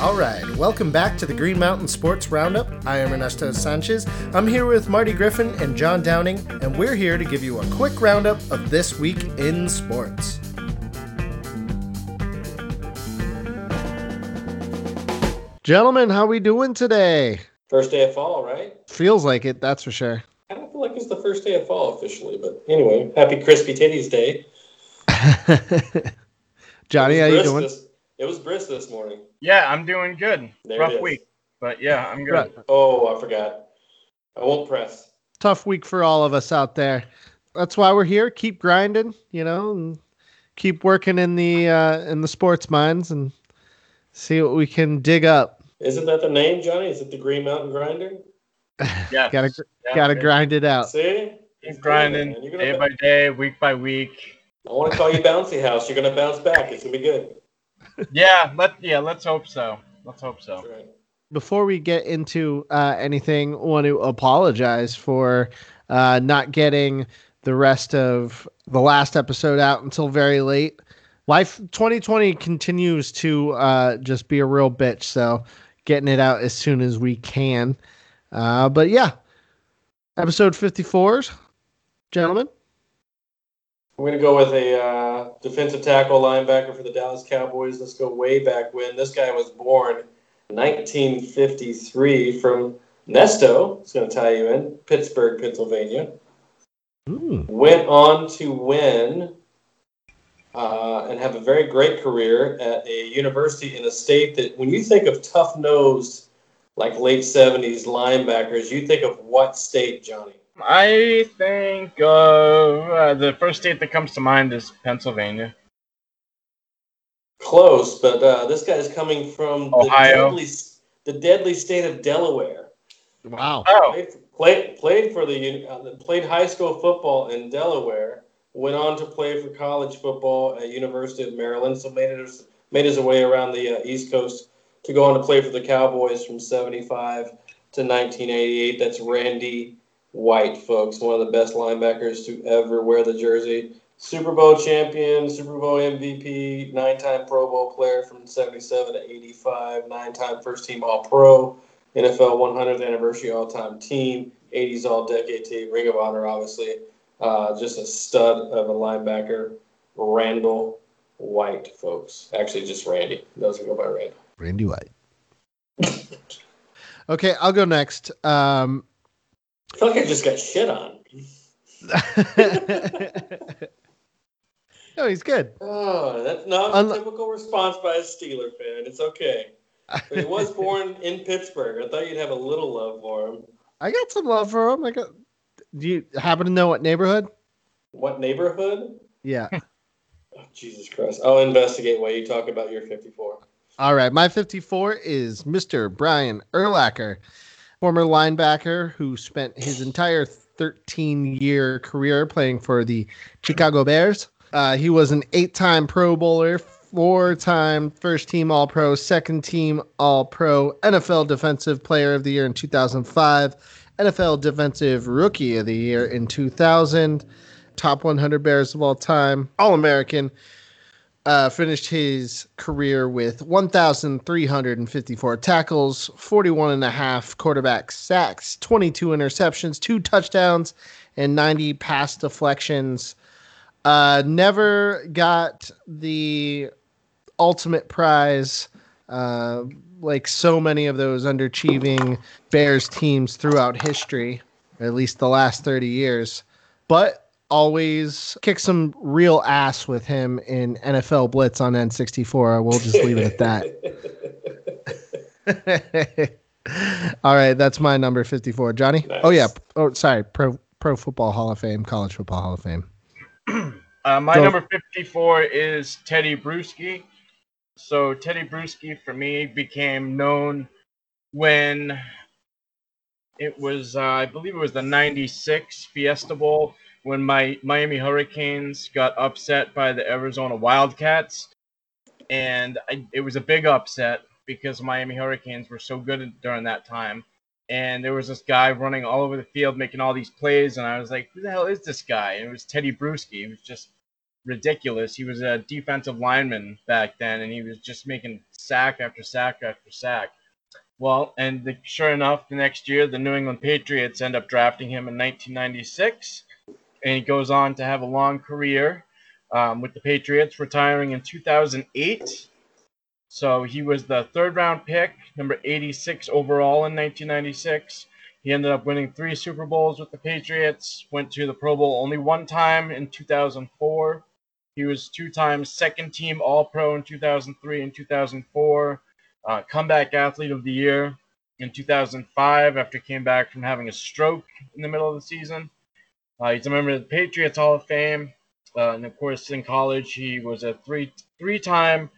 All right, welcome back to the Green Mountain Sports Roundup. I am Ernesto Sanchez. I'm here with Marty Griffin and John Downing, and we're here to give you a quick roundup of this week in sports. Gentlemen, how we doing today? First day of fall, right? Feels like it, that's for sure. I don't feel like it's the first day of fall officially, but anyway, happy Crispy Titties Day. Johnny, how you doing? This, it was brisk this morning. Yeah, I'm doing good. There Rough week, but yeah, I'm good. Oh, I forgot. I won't press. Tough week for all of us out there. That's why we're here. Keep grinding, you know, and keep working in the uh, in the sports mines and see what we can dig up. Isn't that the name, Johnny? Is it the Green Mountain Grinder? Yeah, Gotta yeah, gotta man. grind it out. See? It's Keep grinding day by day, week by week. I want to call you Bouncy House. You're gonna bounce back. It's gonna be good. Yeah, let yeah, let's hope so. Let's hope so. Right. Before we get into uh, anything, I want to apologize for uh, not getting the rest of the last episode out until very late. Life 2020 continues to uh, just be a real bitch, so getting it out as soon as we can. Uh, but yeah, episode 54s, gentlemen. We're gonna go with a uh, defensive tackle linebacker for the Dallas Cowboys. Let's go way back when this guy was born, 1953, from Nesto. It's gonna tie you in Pittsburgh, Pennsylvania. Ooh. Went on to win uh, and have a very great career at a university in a state that, when you think of tough nosed, like late 70s linebackers, you think of what state, Johnny? I think uh, uh, the first state that comes to mind is Pennsylvania. Close, but uh, this guy is coming from Ohio. the deadly, the deadly state of Delaware. Wow. Oh, Played, played, played for the uh, played high school football in Delaware. Went on to play for college football at University of Maryland. So made it made his way around the uh, East Coast to go on to play for the Cowboys from '75 to 1988. That's Randy White, folks, one of the best linebackers to ever wear the jersey. Super Bowl champion, Super Bowl MVP, nine-time Pro Bowl player from 77 to 85, nine-time first-team All-Pro. NFL 100th anniversary all time team, 80s all decade team, Ring of Honor, obviously. Uh, just a stud of a linebacker, Randall White, folks. Actually, just Randy. Doesn't go by Randall. Randy White. okay, I'll go next. Um, I feel like I just got shit on. no, he's good. Oh, that's not Unli- a typical response by a Steeler fan. It's okay. But he was born in Pittsburgh. I thought you'd have a little love for him. I got some love for him. I got. Do you happen to know what neighborhood? What neighborhood? Yeah. Oh, Jesus Christ. I'll investigate while you talk about your 54. All right. My 54 is Mr. Brian Urlacher, former linebacker who spent his entire 13 year career playing for the Chicago Bears. Uh, he was an eight time Pro Bowler, four time first team All Pro, second team All Pro, NFL Defensive Player of the Year in 2005, NFL Defensive Rookie of the Year in 2000, top 100 Bears of all time, All American uh, finished his career with 1,354 tackles, 41 and a half quarterback sacks, 22 interceptions, two touchdowns, and 90 pass deflections. Uh, never got the ultimate prize uh, like so many of those underachieving Bears teams throughout history, at least the last 30 years. But always kick some real ass with him in NFL Blitz on N64. We'll just leave it at that. All right, that's my number 54. Johnny? Oh yeah. Oh, sorry. Pro Pro Football Hall of Fame, College Football Hall of Fame. Uh, my Go. number 54 is Tedy Bruschi. So Tedy Bruschi for me became known when it was, uh, I believe it was the 96 Fiesta Bowl when my Miami Hurricanes got upset by the Arizona Wildcats. And I, it was a big upset because Miami Hurricanes were so good during that time. And there was this guy running all over the field making all these plays, and I was like, "Who the hell is this guy?" And it was Tedy Bruschi. He was just ridiculous. He was a defensive lineman back then, and he was just making sack after sack after sack. Well, and the, sure enough, the next year, the New England Patriots end up drafting him in 1996, and he goes on to have a long career um, with the Patriots, retiring in 2008. So he was the third round pick, number 86 overall in 1996. He ended up winning three Super Bowls with the Patriots, went to the Pro Bowl only one time in 2004. He was two times second team All Pro in 2003 and 2004 uh, comeback athlete of the year in 2005 after came back from having a stroke in the middle of the season. Uh, he's a member of the Patriots Hall of Fame, uh, and of course, in college, he was a three three-time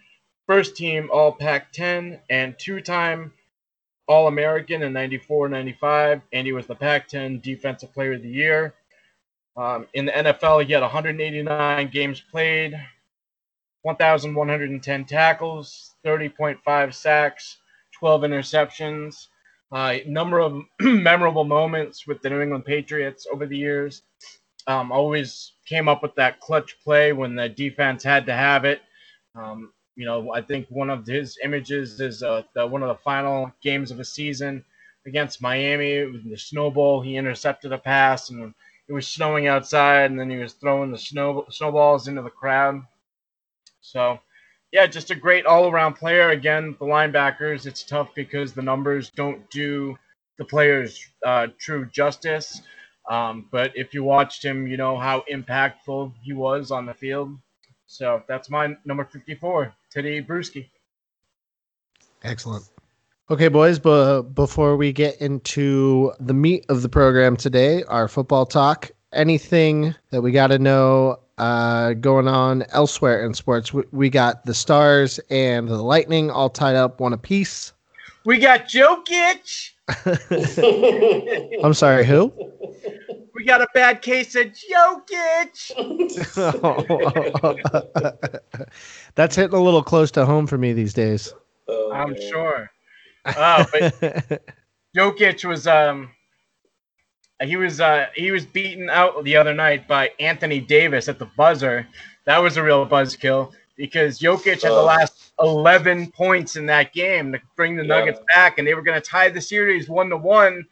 first team All Pac-10 and two-time All American in 94 95, and he was the Pac 10 Defensive Player of the Year. Um, in the NFL, he had 189 games played, 1,110 tackles, 30.5 sacks, 12 interceptions. Uh, number of memorable moments with the New England Patriots over the years. Um, always came up with that clutch play when the defense had to have it. Um, you know, I think one of his images is uh, the, one of the final games of a season against Miami. It was the snowball. He intercepted a pass, and it was snowing outside, and then he was throwing the snow snowballs into the crowd. So, yeah, just a great all around player. Again, the linebackers, it's tough because the numbers don't do the players uh, true justice. Um, but if you watched him, you know how impactful he was on the field. So that's my number 54, Tedy Bruschi. Excellent. Okay, boys, but before we get into the meat of the program today, our football talk, anything that we got to know uh, going on elsewhere in sports. We, we got the Stars and the Lightning all tied up one apiece. We got Jokic. I'm sorry, who? We got a bad case of Jokic. That's hitting a little close to home for me these days. Oh, I'm man. sure. Oh, but Jokic was um he was uh, he was beaten out the other night by Anthony Davis at the buzzer. That was a real buzzkill because Jokic had the last 11 points in that game to bring the Nuggets yeah. back, and they were going to tie the series one to one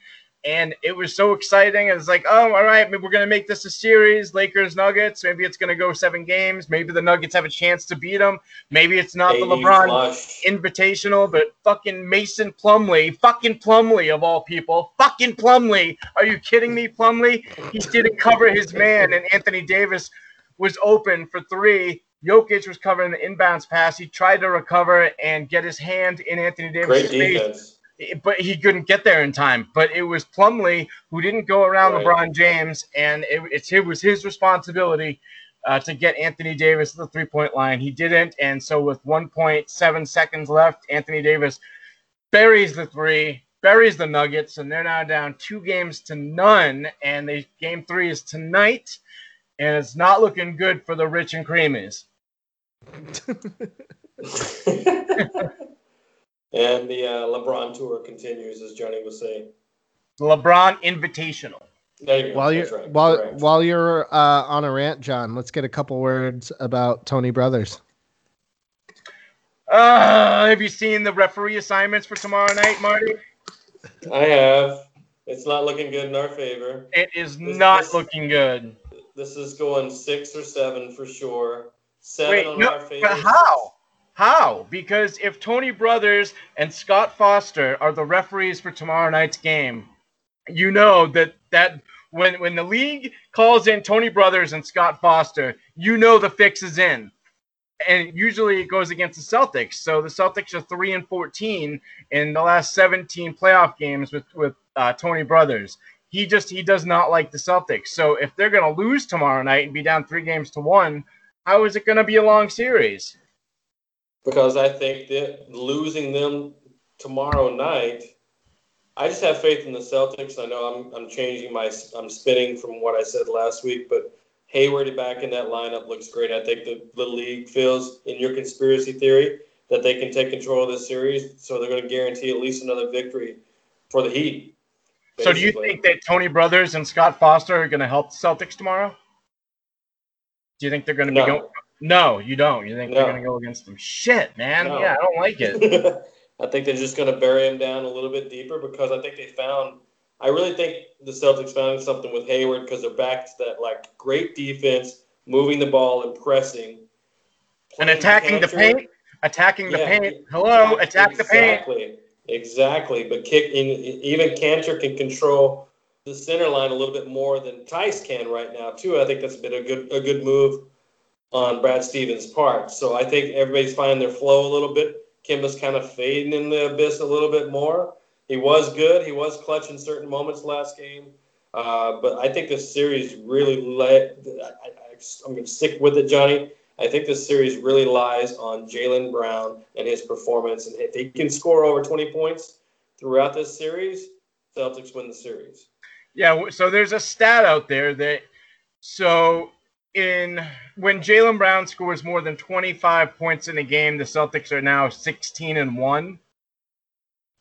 and it was so exciting. It was like, oh, all right, maybe we're gonna make this a series, Lakers Nuggets. Maybe it's gonna go seven games. Maybe the Nuggets have a chance to beat them. Maybe it's not the LeBron flush. Invitational, but fucking Mason Plumlee, fucking Plumlee of all people, fucking Plumlee. Are you kidding me, Plumlee? He didn't cover his man, and Anthony Davis was open for three. Jokic was covering the inbounds pass. He tried to recover and get his hand in Anthony Davis' face but he couldn't get there in time. But it was Plumlee who didn't go around right. LeBron James, and it, it's, it was his responsibility uh, to get Anthony Davis to the three point line. He didn't, and so with 1.7 seconds left, Anthony Davis buries the three, buries the Nuggets, and they're now down two games to none. And they game three is tonight, and it's not looking good for the rich and creamies. And the uh, LeBron tour continues, as Johnny was saying. LeBron Invitational. There you go. While you're right. while Correct. while you're uh, on a rant, John, let's get a couple words about Tony Brothers. Uh, have you seen the referee assignments for tomorrow night, Marty? I have. It's not looking good in our favor. It is this, not this, looking good. This is going six or seven for sure. Seven Wait, on no, our favor. But how? How? Because if Tony Brothers and Scott Foster are the referees for tomorrow night's game, you know that that when when the league calls in Tony Brothers and Scott Foster, you know the fix is in. And usually it goes against the Celtics. So the Celtics are three and fourteen in the last seventeen playoff games with with uh, Tony Brothers. He just he does not like the Celtics. So if they're going to lose tomorrow night and be down three games to one, how is it going to be a long series? Because I think that losing them tomorrow night, I just have faith in the Celtics. I know I'm, I'm changing my, I'm spinning from what I said last week, but Hayward back in that lineup looks great. I think the, the league feels, in your conspiracy theory, that they can take control of this series. So they're going to guarantee at least another victory for the Heat. Basically. So do you think that Tony Brothers and Scott Foster are going to help the Celtics tomorrow? Do you think they're going to No. be going? No, you don't. You think No. they're going to go against them? Shit, man. No. Yeah, I don't like it. I think they're just going to bury him down a little bit deeper because I think they found. I really think the Celtics found something with Hayward because they're back to that like great defense, moving the ball and pressing, and attacking the Cantor- paint. Attacking the Yeah, paint. Hello, exact- attack the paint. Exactly, exactly. But kick in, even Kanter can control the center line a little bit more than Theis can right now too. I think that's been a good a good move on Brad Stevens' part. So I think everybody's finding their flow a little bit. Kemba's kind of fading in the abyss a little bit more. He was good. He was clutch in certain moments last game. Uh, but I think this series really let. I, I'm going to stick with it, Johnny. I think this series really lies on Jaylen Brown and his performance. And if he can score over 20 points throughout this series, Celtics win the series. Yeah, so there's a stat out there that so in when Jaylen Brown scores more than 25 points in a game, the Celtics are now 16 and 1.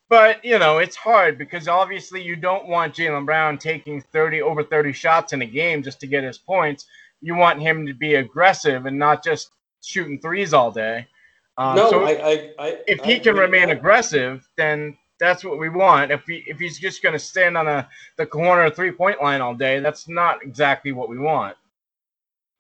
But, you know, it's hard because obviously you don't want Jaylen Brown taking 30 over 30 shots in a game just to get his points. You want him to be aggressive and not just shooting threes all day. Um, no, so I, I, I, if he can remain aggressive, then that's what we want. If he if he's just going to stand on a the corner three point line all day, that's not exactly what we want.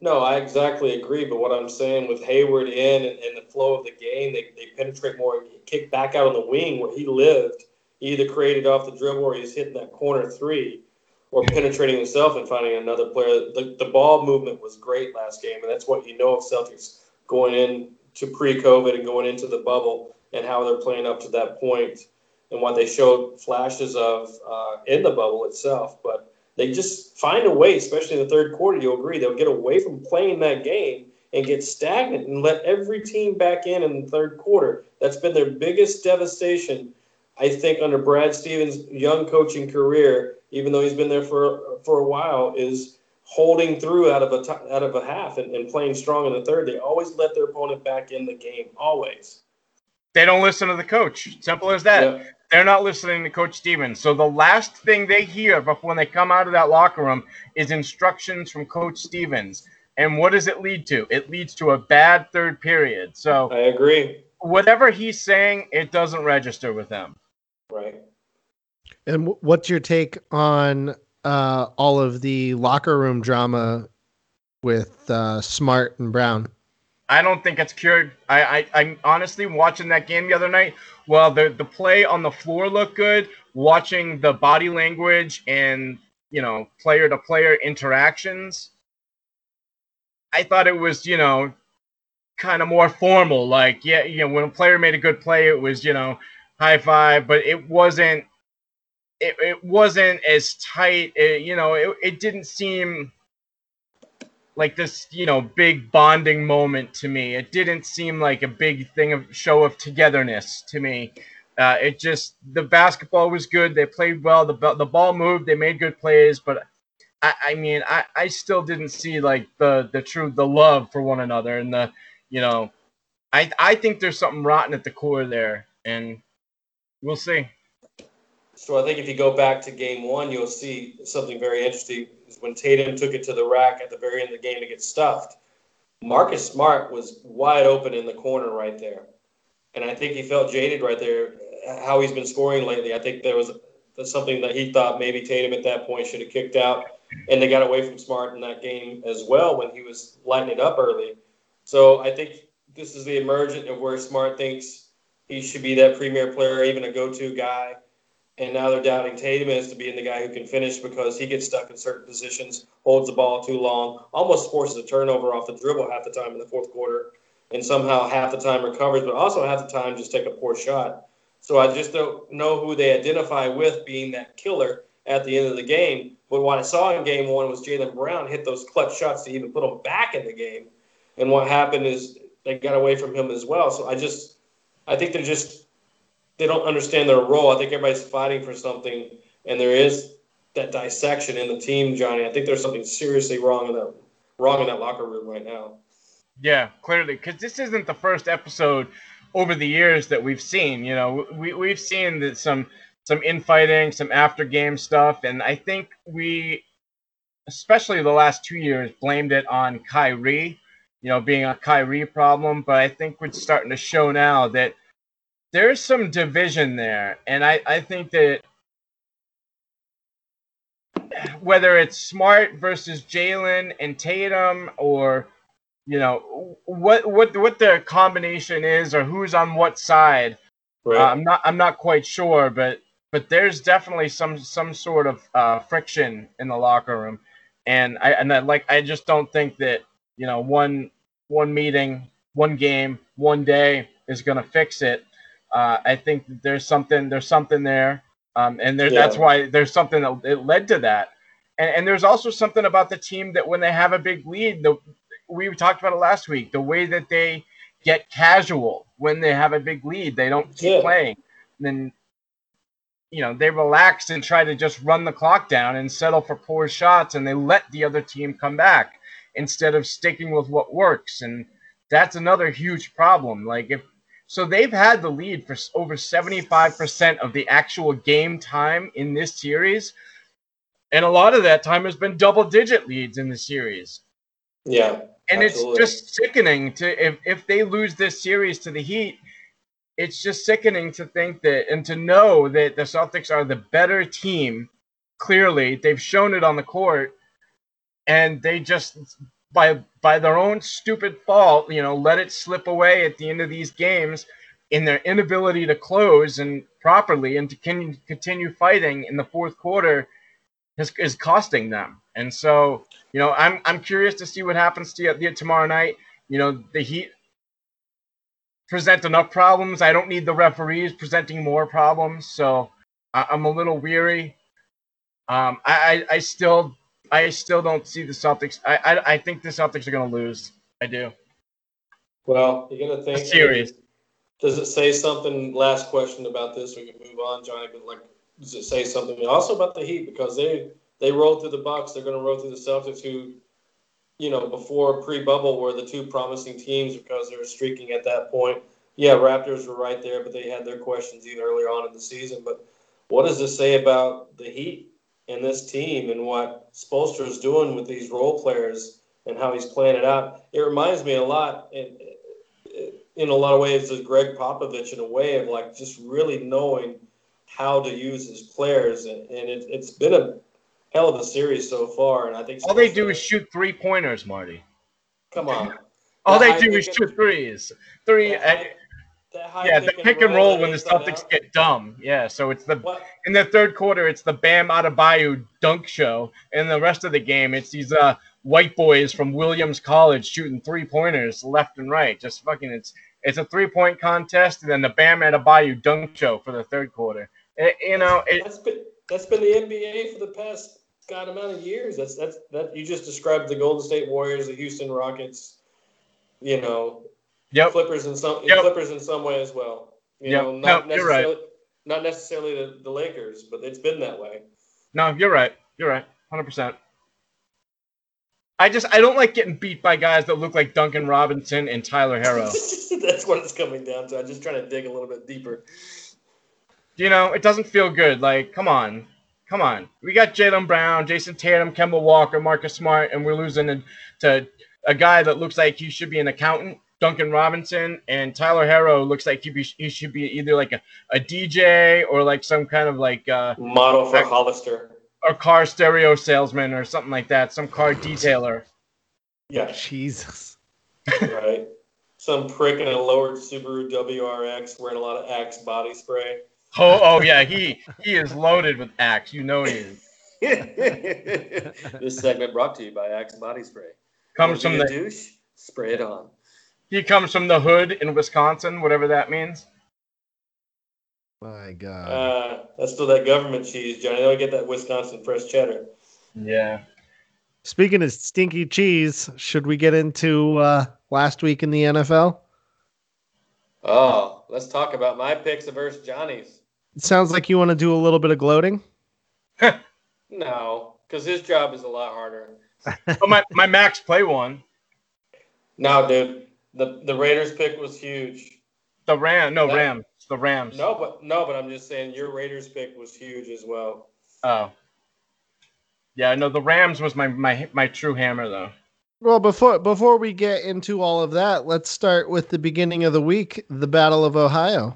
No, I exactly agree. But what I'm saying with Hayward in and, and the flow of the game, they, they penetrate more, and kick back out on the wing where he lived. He either created off the dribble or he's hitting that corner three or penetrating himself and finding another player. The, the ball movement was great last game, and that's what you know of Celtics going in to pre-COVID and going into the bubble and how they're playing up to that point and what they showed flashes of uh, in the bubble itself. But they just find a way, especially in the third quarter. You'll agree they'll get away from playing that game and get stagnant and let every team back in in the third quarter. That's been their biggest devastation, I think, under Brad Stevens' young coaching career. Even though he's been there for for a while, is holding through out of a t- out of a half and, and playing strong in the third. They always let their opponent back in the game, always. They don't listen to the coach. Simple as that. Yeah. They're not listening to Coach Stevens. So the last thing they hear before they come out of that locker room is instructions from Coach Stevens. And what does it lead to? It leads to a bad third period. So I agree. whatever he's saying, it doesn't register with them. Right. And what's your take on uh, all of the locker room drama with uh, Smart and Brown? I don't think it's cured. I, I I'm honestly watching that game the other night. Well, the the play on the floor looked good. Watching the body language and you know player to player interactions, I thought it was you know kind of more formal. Like yeah, you know when a player made a good play, it was you know high five, but it wasn't. It, it wasn't as tight. It, you know, it, it didn't seem like this, you know, big bonding moment to me. It didn't seem like a big thing of show of togetherness to me. Uh, it just the basketball was good. They played well. The the ball moved. They made good plays, but I, I mean, I, I still didn't see like the the true the love for one another and the you know, I I think there's something rotten at the core there, and we'll see. So I think if you go back to game one, you'll see something very interesting. Is when Tatum took it to the rack at the very end of the game to get stuffed, Marcus Smart was wide open in the corner right there, and I think he felt jaded right there. How he's been scoring lately, I think there was something that he thought maybe Tatum at that point should have kicked out, and they got away from Smart in that game as well when he was lighting it up early. So I think this is the emergent of where Smart thinks he should be that premier player, even a go-to guy and now they're doubting Tatum as to being the guy who can finish because he gets stuck in certain positions, holds the ball too long, almost forces a turnover off the dribble half the time in the fourth quarter, and somehow half the time recovers, but also half the time just take a poor shot. So I just don't know who they identify with being that killer at the end of the game. But what I saw in game one was Jaylen Brown hit those clutch shots to even put them back in the game. And what happened is they got away from him as well. So I just, I think they're just they don't understand their role. I think everybody's fighting for something, and there is that dissection in the team, Johnny. I think there's something seriously wrong in that wrong in that locker room right now. Yeah, clearly, because this isn't the first episode over the years that we've seen. You know, we we've seen that some some infighting, some after game stuff, and I think we especially the last two years, blamed it on Kyrie, you know, being a Kyrie problem. But I think we're starting to show now that there's some division there, and I, I think that whether it's Smart versus Jaylen and Tatum, or you know what what what the combination is, or who's on what side, right. uh, I'm not I'm not quite sure, but but there's definitely some some sort of uh, friction in the locker room, and I and I, like I just don't think that you know one one meeting, one game, one day is going to fix it. Uh, I think there's something there's something there, um, and there, yeah. that's why there's something that it led to that. And, and there's also something about the team that when they have a big lead, the, we talked about it last week, the way that they get casual when they have a big lead, they don't keep yeah. playing. And then you know they relax and try to just run the clock down and settle for poor shots, and they let the other team come back instead of sticking with what works. And that's another huge problem. Like if so they've had the lead for over 75% of the actual game time in this series. And a lot of that time has been double digit leads in the series. Yeah. And absolutely. it's just sickening to if, if they lose this series to the Heat, it's just sickening to think that and to know that the Celtics are the better team. Clearly, they've shown it on the court, and they just by by their own stupid fault, you know, let it slip away at the end of these games in their inability to close and properly and to continue fighting in the fourth quarter is, is costing them. And so, you know, I'm I'm curious to see what happens to you tomorrow night. You know, the Heat present enough problems. I don't need the referees presenting more problems. So I, am a little weary. Um, I, I still I still don't see the Celtics. I I, I think the Celtics are going to lose. I do. Well, you're going to think. A series. Does it say something? Last question about this. We can move on, Johnny. But like, does it say something also about the Heat because they they rolled through the Bucks. They're going to roll through the Celtics, who, you know, before pre-bubble were the two promising teams because they were streaking at that point. Yeah, Raptors were right there, but they had their questions even earlier on in the season. But what does this say about the Heat? In this team and what Spoelstra is doing with these role players and how he's playing it out. It reminds me a lot, in, in a lot of ways, of Gregg Popovich in a way of like just really knowing how to use his players. And, and it, has been a hell of a series so far. And I think all they do is shoot three pointers, Marty. Come on. all they do is shoot threes. Three yeah, the pick and roll, when the Celtics get dumb. Yeah, so it's the what? in the third quarter, it's the Bam Adebayo dunk show, and the rest of the game, it's these uh, white boys from Williams College shooting three pointers left and right. Just fucking, it's it's a three point contest, and then the Bam Adebayo dunk show for the third quarter. It, you know, it, that's been that's been the NBA for the past god amount of years. That's that's that you just described the Golden State Warriors, the Houston Rockets. You know, Yep. Clippers in some yep. Clippers in some way as well. You yep. know, not no, necessarily right. not necessarily the, the Lakers, but it's been that way. No, you're right. You're right. Hundred percent. I just I don't like getting beat by guys that look like Duncan Robinson and Tyler Herro. That's what it's coming down to. I'm just trying to dig a little bit deeper. You know, it doesn't feel good. Like, come on. Come on. We got Jaylen Brown, Jayson Tatum, Kemba Walker, Marcus Smart, and we're losing to a guy that looks like he should be an accountant Duncan Robinson and Tyler Herro looks like he, be, he should be either like a, a DJ or like some kind of like uh, model for Hollister, a car stereo salesman or something like that, some car detailer. Yeah, Jesus. right. Some prick in a lowered Subaru WRX wearing a lot of Axe body spray. Oh, oh yeah, he he is loaded with Axe. You know he is. this segment brought to you by Axe Body Spray. Comes from the douche. Spray it on. He comes from the hood in Wisconsin, whatever that means. My God. Uh, that's still that government cheese, Johnny. Don't get that Wisconsin fresh cheddar. Yeah. Speaking of stinky cheese, should we get into uh, last week in the NFL? Oh, let's talk about my picks versus Johnny's. It sounds like you want to do a little bit of gloating. no, because his job is a lot harder. oh, my, my max play one. No, dude. The the Raiders pick was huge. The Ram, no that, Rams, the Rams. No, but no, but I'm just saying your Raiders pick was huge as well. Oh. Yeah, no, the Rams was my my my true hammer though. Well, before before we get into all of that, let's start with the beginning of the week, the Battle of Ohio.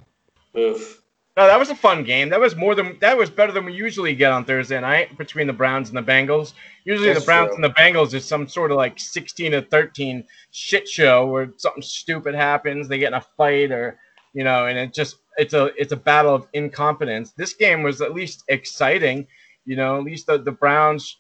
Oof. No, that was a fun game. That was more than that was better than we usually get on Thursday night between the Browns and the Bengals. Usually That's the Browns true. and the Bengals is some sort of like 16 to 13 shit show where something stupid happens, they get in a fight or you know, and it just it's a it's a battle of incompetence. This game was at least exciting, you know, at least the, the Browns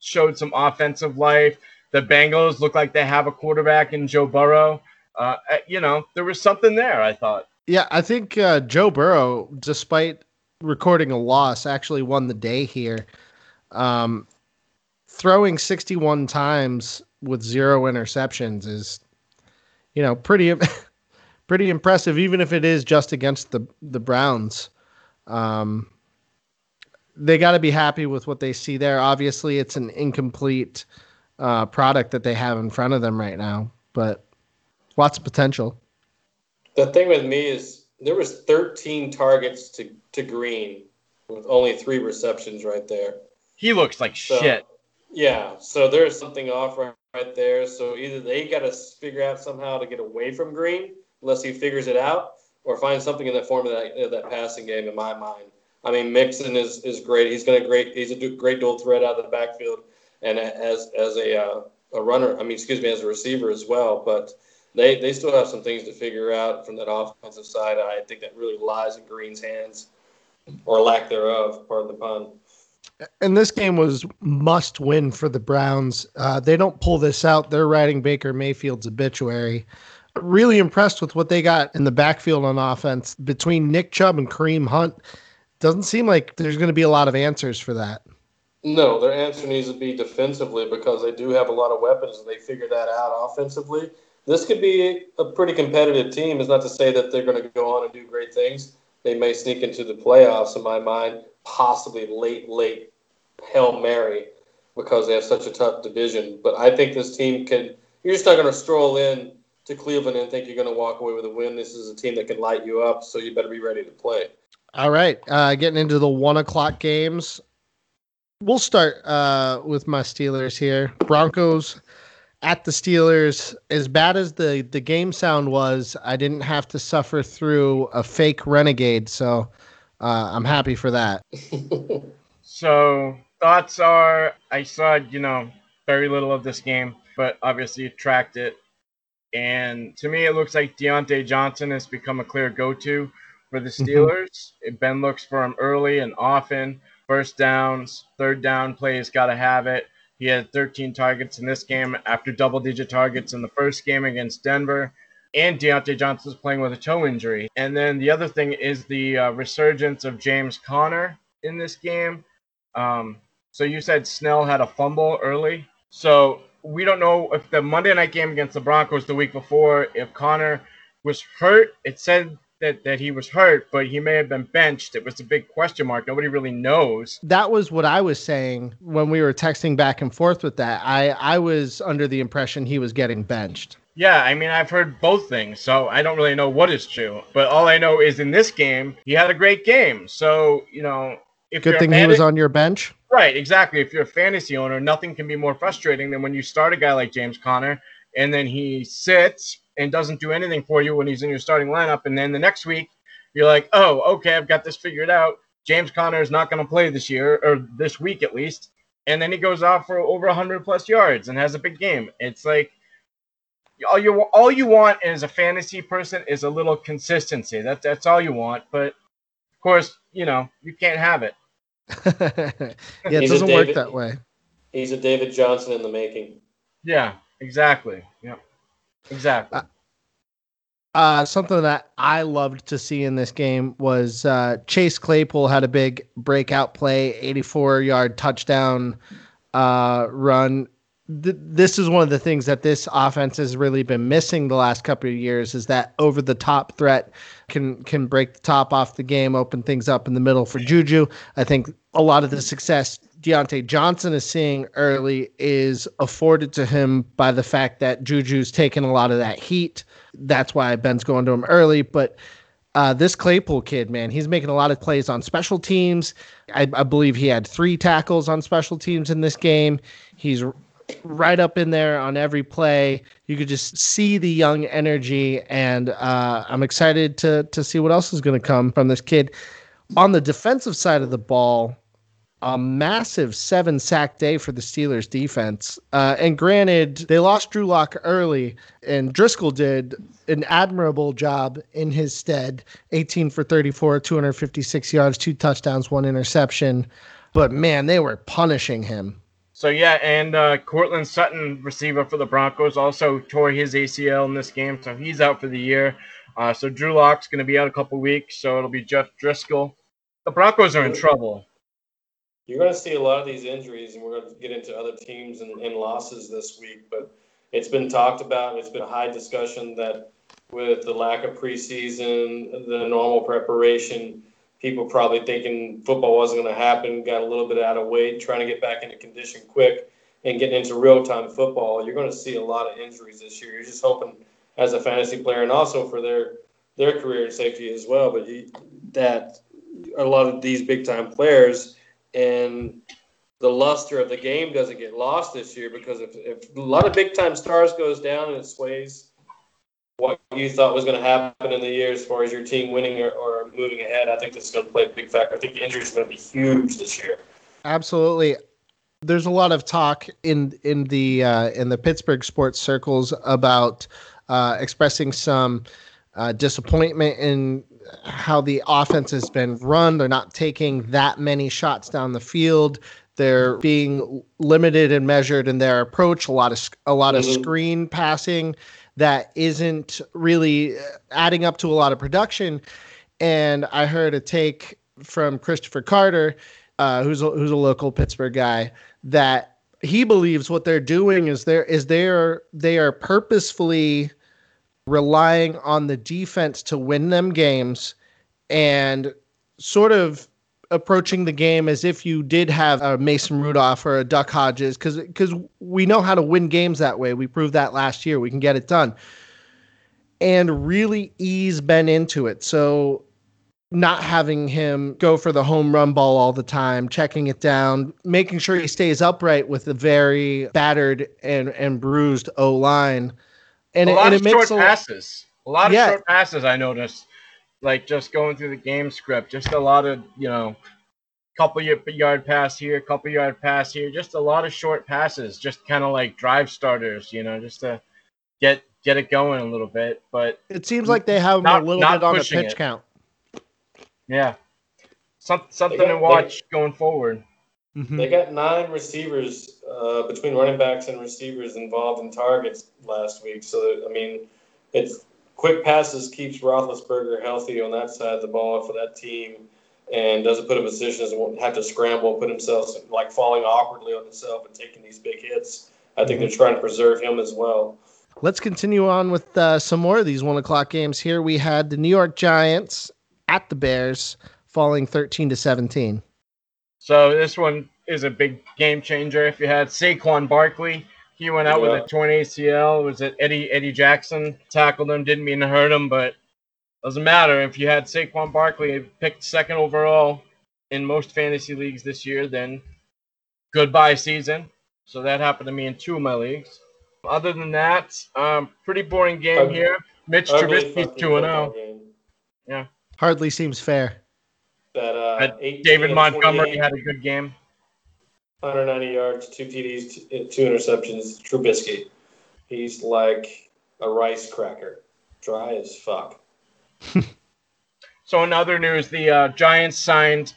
showed some offensive life. The Bengals look like they have a quarterback in Joe Burrow. Uh, you know, there was something there, I thought. Yeah, I think uh, Joe Burrow, despite recording a loss, actually won the day here. Um, throwing 61 times with zero interceptions is, you know, pretty pretty impressive, even if it is just against the the Browns. Um, they got to be happy with what they see there. Obviously, it's an incomplete uh, product that they have in front of them right now, but lots of potential. The thing with me is there was 13 targets to, to Green with only three receptions right there. He looks like So, shit. Yeah, so there's something off right, right there. So either they got to figure out somehow to get away from Green, unless he figures it out, or find something in the form of that, of that passing game. In my mind, I mean Mixon is, is great. He's to great. He's a great dual threat out of the backfield, and as as a uh, a runner. I mean, excuse me, as a receiver as well. But they they still have some things to figure out from that offensive side. I think that really lies in Green's hands, or lack thereof. Pardon the pun. and this game was must win for the Browns. Uh, they don't pull this out. They're writing Baker Mayfield's obituary. Really impressed with what they got in the backfield on offense between Nick Chubb and Kareem Hunt. Doesn't seem like there's going to be a lot of answers for that. No, their answer needs to be defensively because they do have a lot of weapons and they figure that out offensively. This could be a pretty competitive team. It's not to say that they're going to go on and do great things. They may sneak into the playoffs, in my mind, possibly late, late Hail Mary because they have such a tough division. But I think this team can, you're just not going to stroll in to Cleveland and think you're going to walk away with a win. This is a team that can light you up, so you better be ready to play. All right, uh, getting into the one o'clock games. We'll start uh, with my Steelers here. Broncos at the Steelers. As bad as the the game sound was, I didn't have to suffer through a fake renegade, so uh, I'm happy for that. So thoughts are, I saw you know very little of this game, but obviously tracked it, and to me it looks like Diontae Johnson has become a clear go-to for the Steelers. Ben looks for him early and often. First downs, third down plays, got to have it. He had 13 targets in this game after double-digit targets in the first game against Denver. And Diontae Johnson's playing with a toe injury. And then the other thing is the uh, resurgence of James Conner in this game. Um, so you said Snell had a fumble early. So we don't know if the Monday night game against the Broncos the week before, if Conner was hurt. It said that, that he was hurt, but he may have been benched. It was a big question mark. Nobody really knows. That was what I was saying when we were texting back and forth with that. I I was under the impression he was getting benched. Yeah, I mean, I've heard both things, so I don't really know what is true. But all I know is in this game, he had a great game. So, you know, if Good thing he was on your bench. Right, exactly. If you're a fantasy owner, nothing can be more frustrating than when you start a guy like James Conner and then he sits and doesn't do anything for you when he's in your starting lineup. And then the next week, you're like, oh, okay, I've got this figured out. James Conner is not going to play this year or this week at least. And then he goes off for over 100 plus yards and has a big game. It's like all you all you want as a fantasy person is a little consistency. That that's all you want. But of course, you know you can't have it. yeah, it He's doesn't work that way. He's a David Johnson in the making. Yeah, exactly. Yep. Exactly. Uh, something that I loved to see in this game was uh, Chase Claypool had a big breakout play, 84 yard touchdown uh, run. Th- this is one of the things that this offense has really been missing the last couple of years is that over the top threat can can break the top off the game, open things up in the middle for Juju. I think a lot of the success Diontae Johnson is seeing early is afforded to him by the fact that Juju's taken a lot of that heat. That's why Ben's going to him early. But Uh, this Claypool kid, man, he's making a lot of plays on special teams. I, I believe he had three tackles on special teams in this game. He's right up in there on every play. You could just see the young energy, and uh, I'm excited to to see what else is going to come from this kid. On the defensive side of the ball, a massive seven sack day for the Steelers defense. Uh, and granted, they lost Drew Lock early, and Driskel did an admirable job in his stead 18 for 34, 256 yards, two touchdowns, one interception. But man, they were punishing him. So yeah, and uh, Courtland Sutton, receiver for the Broncos, also tore his ACL in this game, so he's out for the year. Uh, so Drew Lock's going to be out a couple weeks, so it'll be Jeff Driskel. The Broncos are in trouble. You're going to see a lot of these injuries, and we're going to get into other teams and, and losses this week. But it's been talked about. It's been a high discussion that with the lack of preseason, the normal preparation, people probably thinking football wasn't going to happen, got a little bit out of weight, trying to get back into condition quick and getting into real time football. You're going to see a lot of injuries this year. You're just hoping as a fantasy player and also for their their career and safety as well. But you, that a lot of these big time players and the luster of the game doesn't get lost this year because if, if a lot of big time stars goes down and it sways what you thought was going to happen in the year as far as your team winning or, or moving ahead, I think this is going to play a big factor. I think the injuries are going to be huge this year. Absolutely. There's a lot of talk in in the uh, in the Pittsburgh sports circles about uh, expressing some uh, disappointment in how the offense has been run. They're not taking that many shots down the field. They're being limited and measured in their approach. A lot of a lot of mm-hmm. screen passing that isn't really adding up to a lot of production. And I heard a take from Christopher Carter, uh, who's a, who's a local Pittsburgh guy, that he believes what they're doing is they're is they're they are purposefully relying on the defense to win them games and sort of approaching the game as if you did have a Mason Rudolph or a Duck Hodges because because we know how to win games that way. We proved that last year. We can get it done. And really ease Ben into it. So not having him go for the home run ball all the time, checking it down, making sure he stays upright with a very battered and, and bruised O line and a it, lot and of it short a, passes. A lot of yeah. short passes. I noticed, like just going through the game script, just a lot of you know, couple yard pass here, couple yard pass here, just a lot of short passes, just kind of like drive starters, you know, just to get get it going a little bit. But it seems like they have not, a little bit on the pitch it. count. Yeah, Some, something got, to watch they, going forward. Mm-hmm. They got nine receivers uh, between running backs and receivers involved in targets last week. So I mean, it's quick passes keeps Roethlisberger healthy on that side of the ball for that team, and doesn't put him in positions and won't have to scramble, and put himself like falling awkwardly on himself and taking these big hits. I think they're mm-hmm. trying to preserve him as well. Let's continue on with uh, some more of these one o'clock games. Here we had the New York Giants at the Bears, falling thirteen to seventeen. So this one is a big game changer. If you had Saquon Barkley, he went out yeah. with a torn ACL. Was it Eddie Eddie Jackson tackled him? Didn't mean to hurt him, but doesn't matter. If you had Saquon Barkley picked second overall in most fantasy leagues this year, then goodbye season. So that happened to me in two of my leagues. Other than that, um, pretty boring game here. Mitch Trubisky's two and zero. Oh. Yeah, hardly seems fair that uh, David Montgomery had a good game. 190 yards, two TDs, two interceptions. Trubisky, he's like a rice cracker, dry as fuck. so in other news, the uh, Giants signed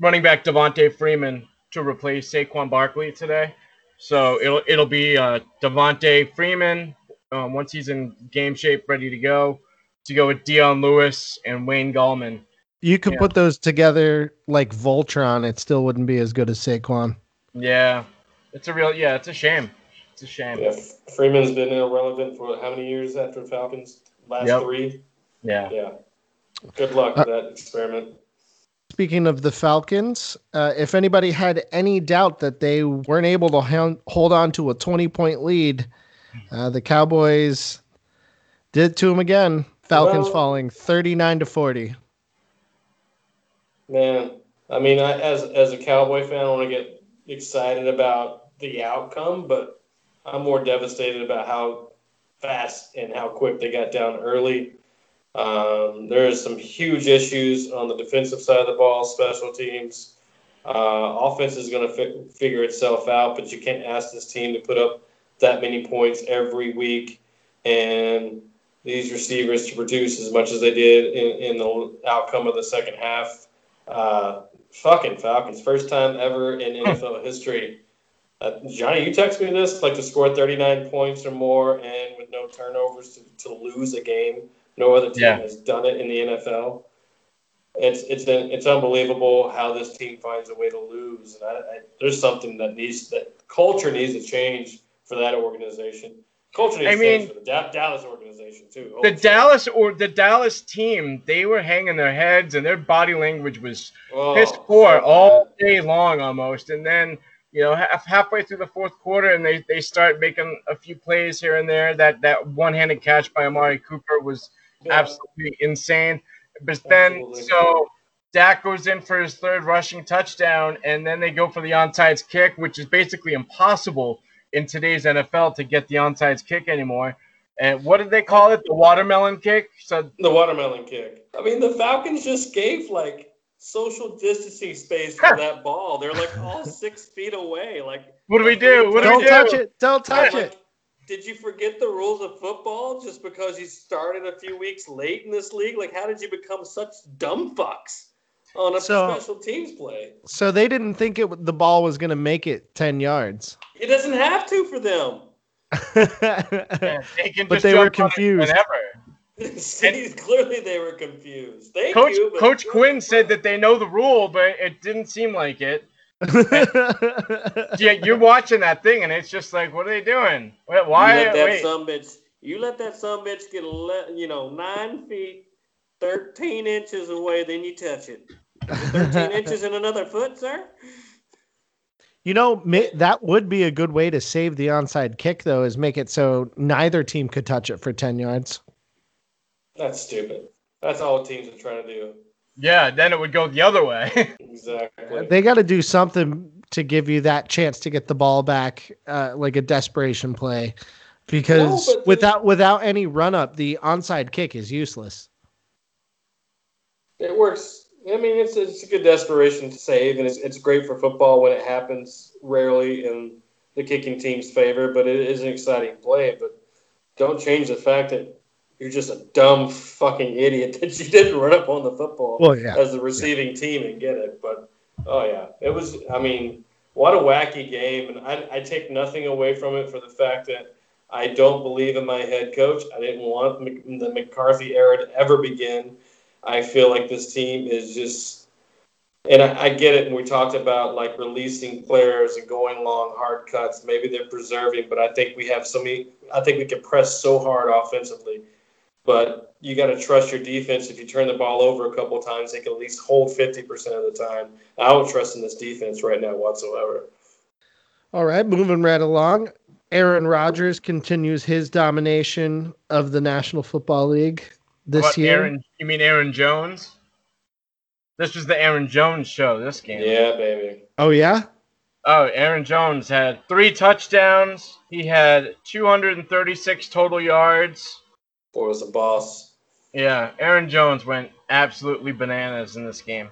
running back Devonta Freeman to replace Saquon Barkley today. So it'll it'll be uh, Devonta Freeman um, once he's in game shape, ready to go, to go with Dion Lewis and Wayne Gallman you could yeah. put those together like Voltron, it still wouldn't be as good as Saquon. Yeah, it's a real yeah. It's a shame. It's a shame. Yeah, Freeman's been irrelevant for how many years after Falcons? Last yep. three. Yeah. Yeah. Good luck with uh, that experiment. Speaking of the Falcons, uh, if anybody had any doubt that they weren't able to ha- hold on to a 20 point lead, uh, the Cowboys did to them again. Falcons Well- falling 39 to 40. Man, I mean, I, as as a Cowboy fan, I want to get excited about the outcome, but I'm more devastated about how fast and how quick they got down early. Um, there is some huge issues on the defensive side of the ball, special teams. Uh, offense is going to fi- figure itself out, but you can't ask this team to put up that many points every week and these receivers to produce as much as they did in, in the outcome of the second half. Uh, fucking Falcons, first time ever in NFL history. Uh, Johnny, you text me this like to score 39 points or more and with no turnovers to, to lose a game. No other team Yeah. has done it in the NFL. It's it's it's unbelievable how this team finds a way to lose. And I, I, there's something that needs that culture needs to change for that organization. I mean- for the Da- Dallas organization too. The. Dallas or the Dallas team, they were hanging their heads and their body language was Oh, piss poor so all day long almost. And then, you know, half, halfway through the fourth quarter, and they, they start making a few plays here and there. That that one handed catch by Amari Cooper was Yeah. absolutely insane. But then, Absolutely. so Dak goes in for his third rushing touchdown, and then they go for the onside kick, which is basically impossible in today's NFL to get the onside kick anymore. And what did they call it? The watermelon kick. So The watermelon kick. I mean, the Falcons just gave like social distancing space for that ball. They're like all six feet away. Like, what do we do? What do Don't we do? touch it. Don't touch I'm it. did you forget the rules of football just because you started a few weeks late in this league? Like, how did you become such dumb fucks on a So- special teams play? So they didn't think it the ball was going to make it 10 yards. It doesn't have to for them. Yeah, they But they were jump on it confused. Whenever. See, clearly they were confused. Thank Coach you. Coach Quinn said that they know the rule, but it didn't seem like it. Yeah, you're watching that thing, and it's just like, what are they doing? Why? You let that Wait. some bitch. You let that some bitch get ele- you know nine feet, thirteen inches away, then you touch it. Thirteen inches and another foot, sir. You know, that would be a good way to save the onside kick, though, is make it so neither team could touch it for 10 yards. That's stupid. That's all teams are trying to do. Yeah, then it would go the other way. Exactly. They got to do something to give you that chance to get the ball back, uh, like a desperation play, because No, but the- without without any run up, the onside kick is useless. It works. I mean, it's it's a good desperation to save, and it's it's great for football when it happens rarely in the kicking team's favor. But it is an exciting play. But don't change the fact that you're just a dumb fucking idiot that you didn't run up on the football Well, yeah. as the receiving team and get it. But oh yeah, it was. I mean, what a wacky game, and I I take nothing away from it for the fact that. I don't believe in my head coach. I didn't want the McCarthy era to ever begin. I feel like this team is just, and I, I get it. We talked about like releasing players and going long hard cuts. Maybe they're preserving, but I think we have so many. I think we can press so hard offensively, but you got to trust your defense. If you turn the ball over a couple times, they can at least hold fifty percent of the time. I don't trust in this defense right now whatsoever. All right, moving right along. Aaron Rodgers continues his domination of the National Football League this What, year. Aaron? You mean Aaron Jones? This was the Aaron Jones show. This game. Yeah, baby. Oh yeah, Oh, Aaron Jones had three touchdowns. He had 236 total yards. Boy was a boss. Yeah, Aaron Jones went absolutely bananas in this game.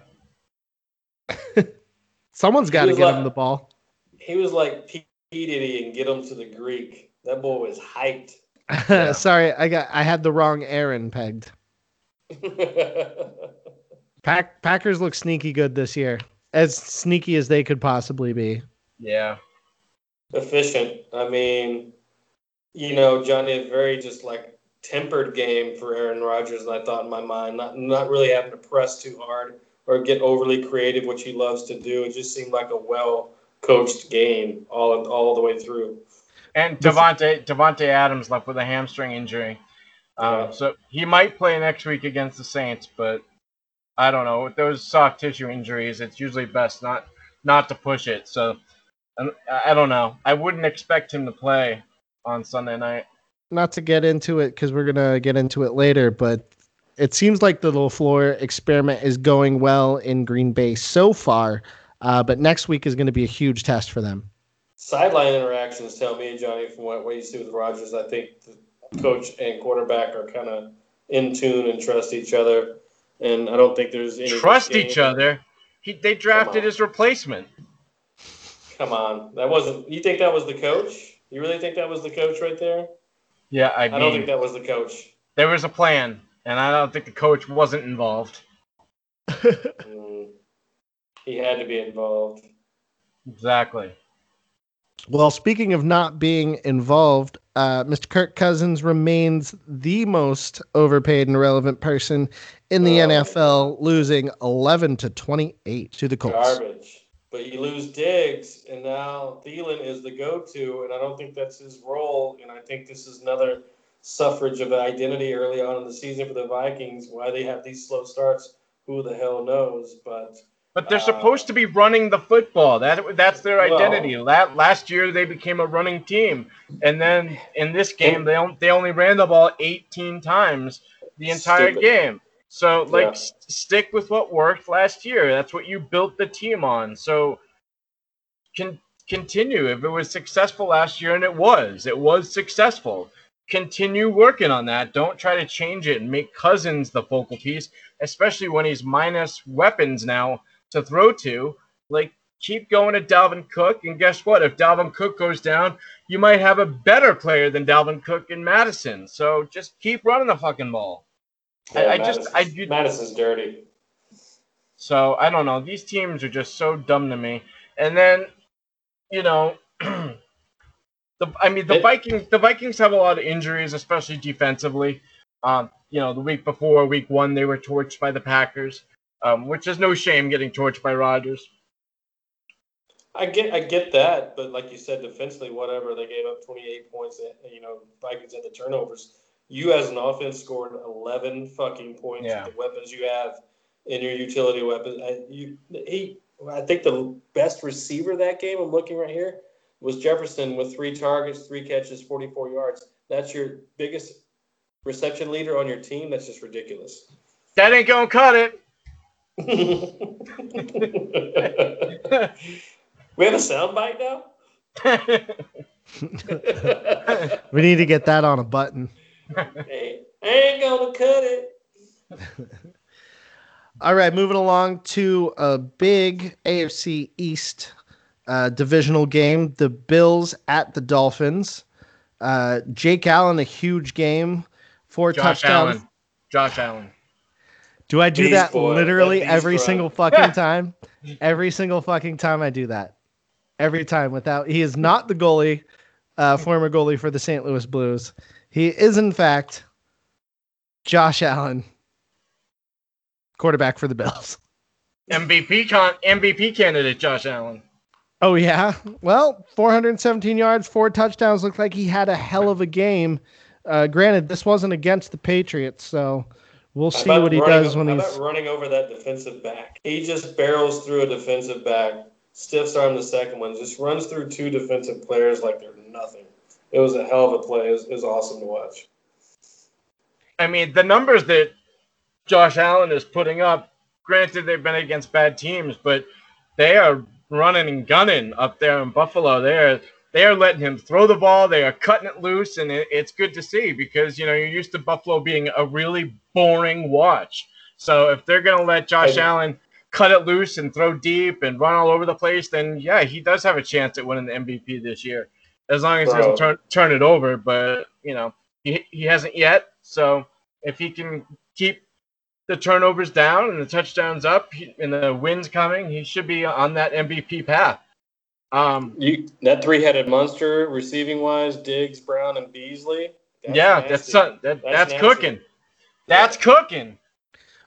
someone's got to was get like- him the ball. He was like P. Diddy and get him to the Greek. That boy was hyped. Sorry, I got I had the wrong Aaron pegged. Pack, Packers look sneaky good this year, as sneaky as they could possibly be. Yeah. Efficient. I mean, you know, Johnny, a very just like tempered game for Aaron Rodgers. And I thought in my mind, not not really having to press too hard or get overly creative, which he loves to do. It just seemed like a well coached game all all the way through. And Davante Davante Adams left with a hamstring injury. Um, Yeah. so he might play next week against the Saints, but I don't know. With those soft tissue injuries, it's usually best not not to push it. So I I don't know. I wouldn't expect him to play on Sunday night. not to get into it because we're gonna get into it later, but it seems like the LaFleur experiment is going well in Green Bay so far. Uh, but next week is going to be a huge test for them. Sideline interactions tell me, Johnny, from what, what you see with Rodgers, I think the coach and quarterback are kind of in tune and trust each other. And I don't think there's any trust each other. He, they drafted his replacement. Come on, that wasn't. You think that was the coach? You really think that was the coach right there? Yeah, I, I don't think that was the coach. There was a plan, and I don't think the coach wasn't involved. mm, he had to be involved. Exactly. Well, speaking of not being involved, uh, Mr. Kirk Cousins remains the most overpaid and irrelevant person in the oh, NFL, losing 11 to 28 to the Colts. Garbage. But you lose Diggs, and now Thielen is the go-to, and I don't think that's his role. And I think this is another suffrage of identity early on in the season for the Vikings. Why they have these slow starts, who the hell knows? But but they're uh, supposed to be running the football. That that's their identity. Well, last year they became a running team, and then in this game they they only ran the ball 18 times the entire stupid. game. So like yeah. st- stick with what worked last year. That's what you built the team on. So can continue. If it was successful last year and it was, it was successful. Continue working on that. Don't try to change it and make Cousins the focal piece, especially when he's minus weapons now to throw to. Like, keep going to Dalvin Cook, and guess what? If Dalvin Cook goes down, you might have a better player than Dalvin Cook in Mattison. So just keep running the fucking ball. Yeah, I, I just I you, Mattison's dirty. So I don't know. These teams are just so dumb to me. And then, you know, the I mean the it, Vikings the Vikings have a lot of injuries, especially defensively. Um, you know, the week before, week one, they were torched by the Packers um, which is no shame getting torched by Rodgers. I get, I get that, but like you said, defensively, whatever they gave up 28 points. You know, Vikings had the turnovers. You as an offense scored 11 fucking points yeah. with the weapons you have in your utility weapons. I, you, he, I think the best receiver that game. I'm looking right here was Jefferson with three targets, three catches, 44 yards. That's your biggest reception leader on your team. That's just ridiculous. That ain't gonna cut it. We have a soundbite now. we need to get that on a button. Hey, I ain't gonna cut it. All right, moving along to a big AFC East uh, divisional game. The Bills at the Dolphins. Uh, Jake Allen, a huge game, four Josh touchdowns. Allen. Josh Allen. Do I do Beast that boy. literally every boy. single fucking time? every single fucking time I do that. Every time without he is not the goalie, uh, former goalie for the St. Louis Blues. He is in fact Josh Allen, quarterback for the Bills. MVP con- MVP candidate Josh Allen. Oh yeah. Well, 417 yards, four touchdowns. Looked like he had a hell of a game. Uh, granted, this wasn't against the Patriots, so We'll see what he does when he's running over that defensive back. He just barrels through a defensive back, stiffs arm the second one, just runs through two defensive players like they're nothing. It was a hell of a play. It was, it was awesome to watch. I mean, the numbers that Josh Allen is putting up, granted they've been against bad teams, but they are running and gunning up there in Buffalo. They're they are letting him throw the ball. They are cutting it loose, and it, it's good to see because you know you're used to Buffalo being a really boring watch. So if they're gonna let Josh I, Allen cut it loose and throw deep and run all over the place, then yeah, he does have a chance at winning the MVP this year, as long as bro. he doesn't turn turn it over. But you know he he hasn't yet. So if he can keep the turnovers down and the touchdowns up and the wins coming, he should be on that MVP path. Um, you that three-headed monster receiving wise, Diggs, Brown, and Beasley. That's yeah, that's uh, that, that's, that's cooking. That's cooking.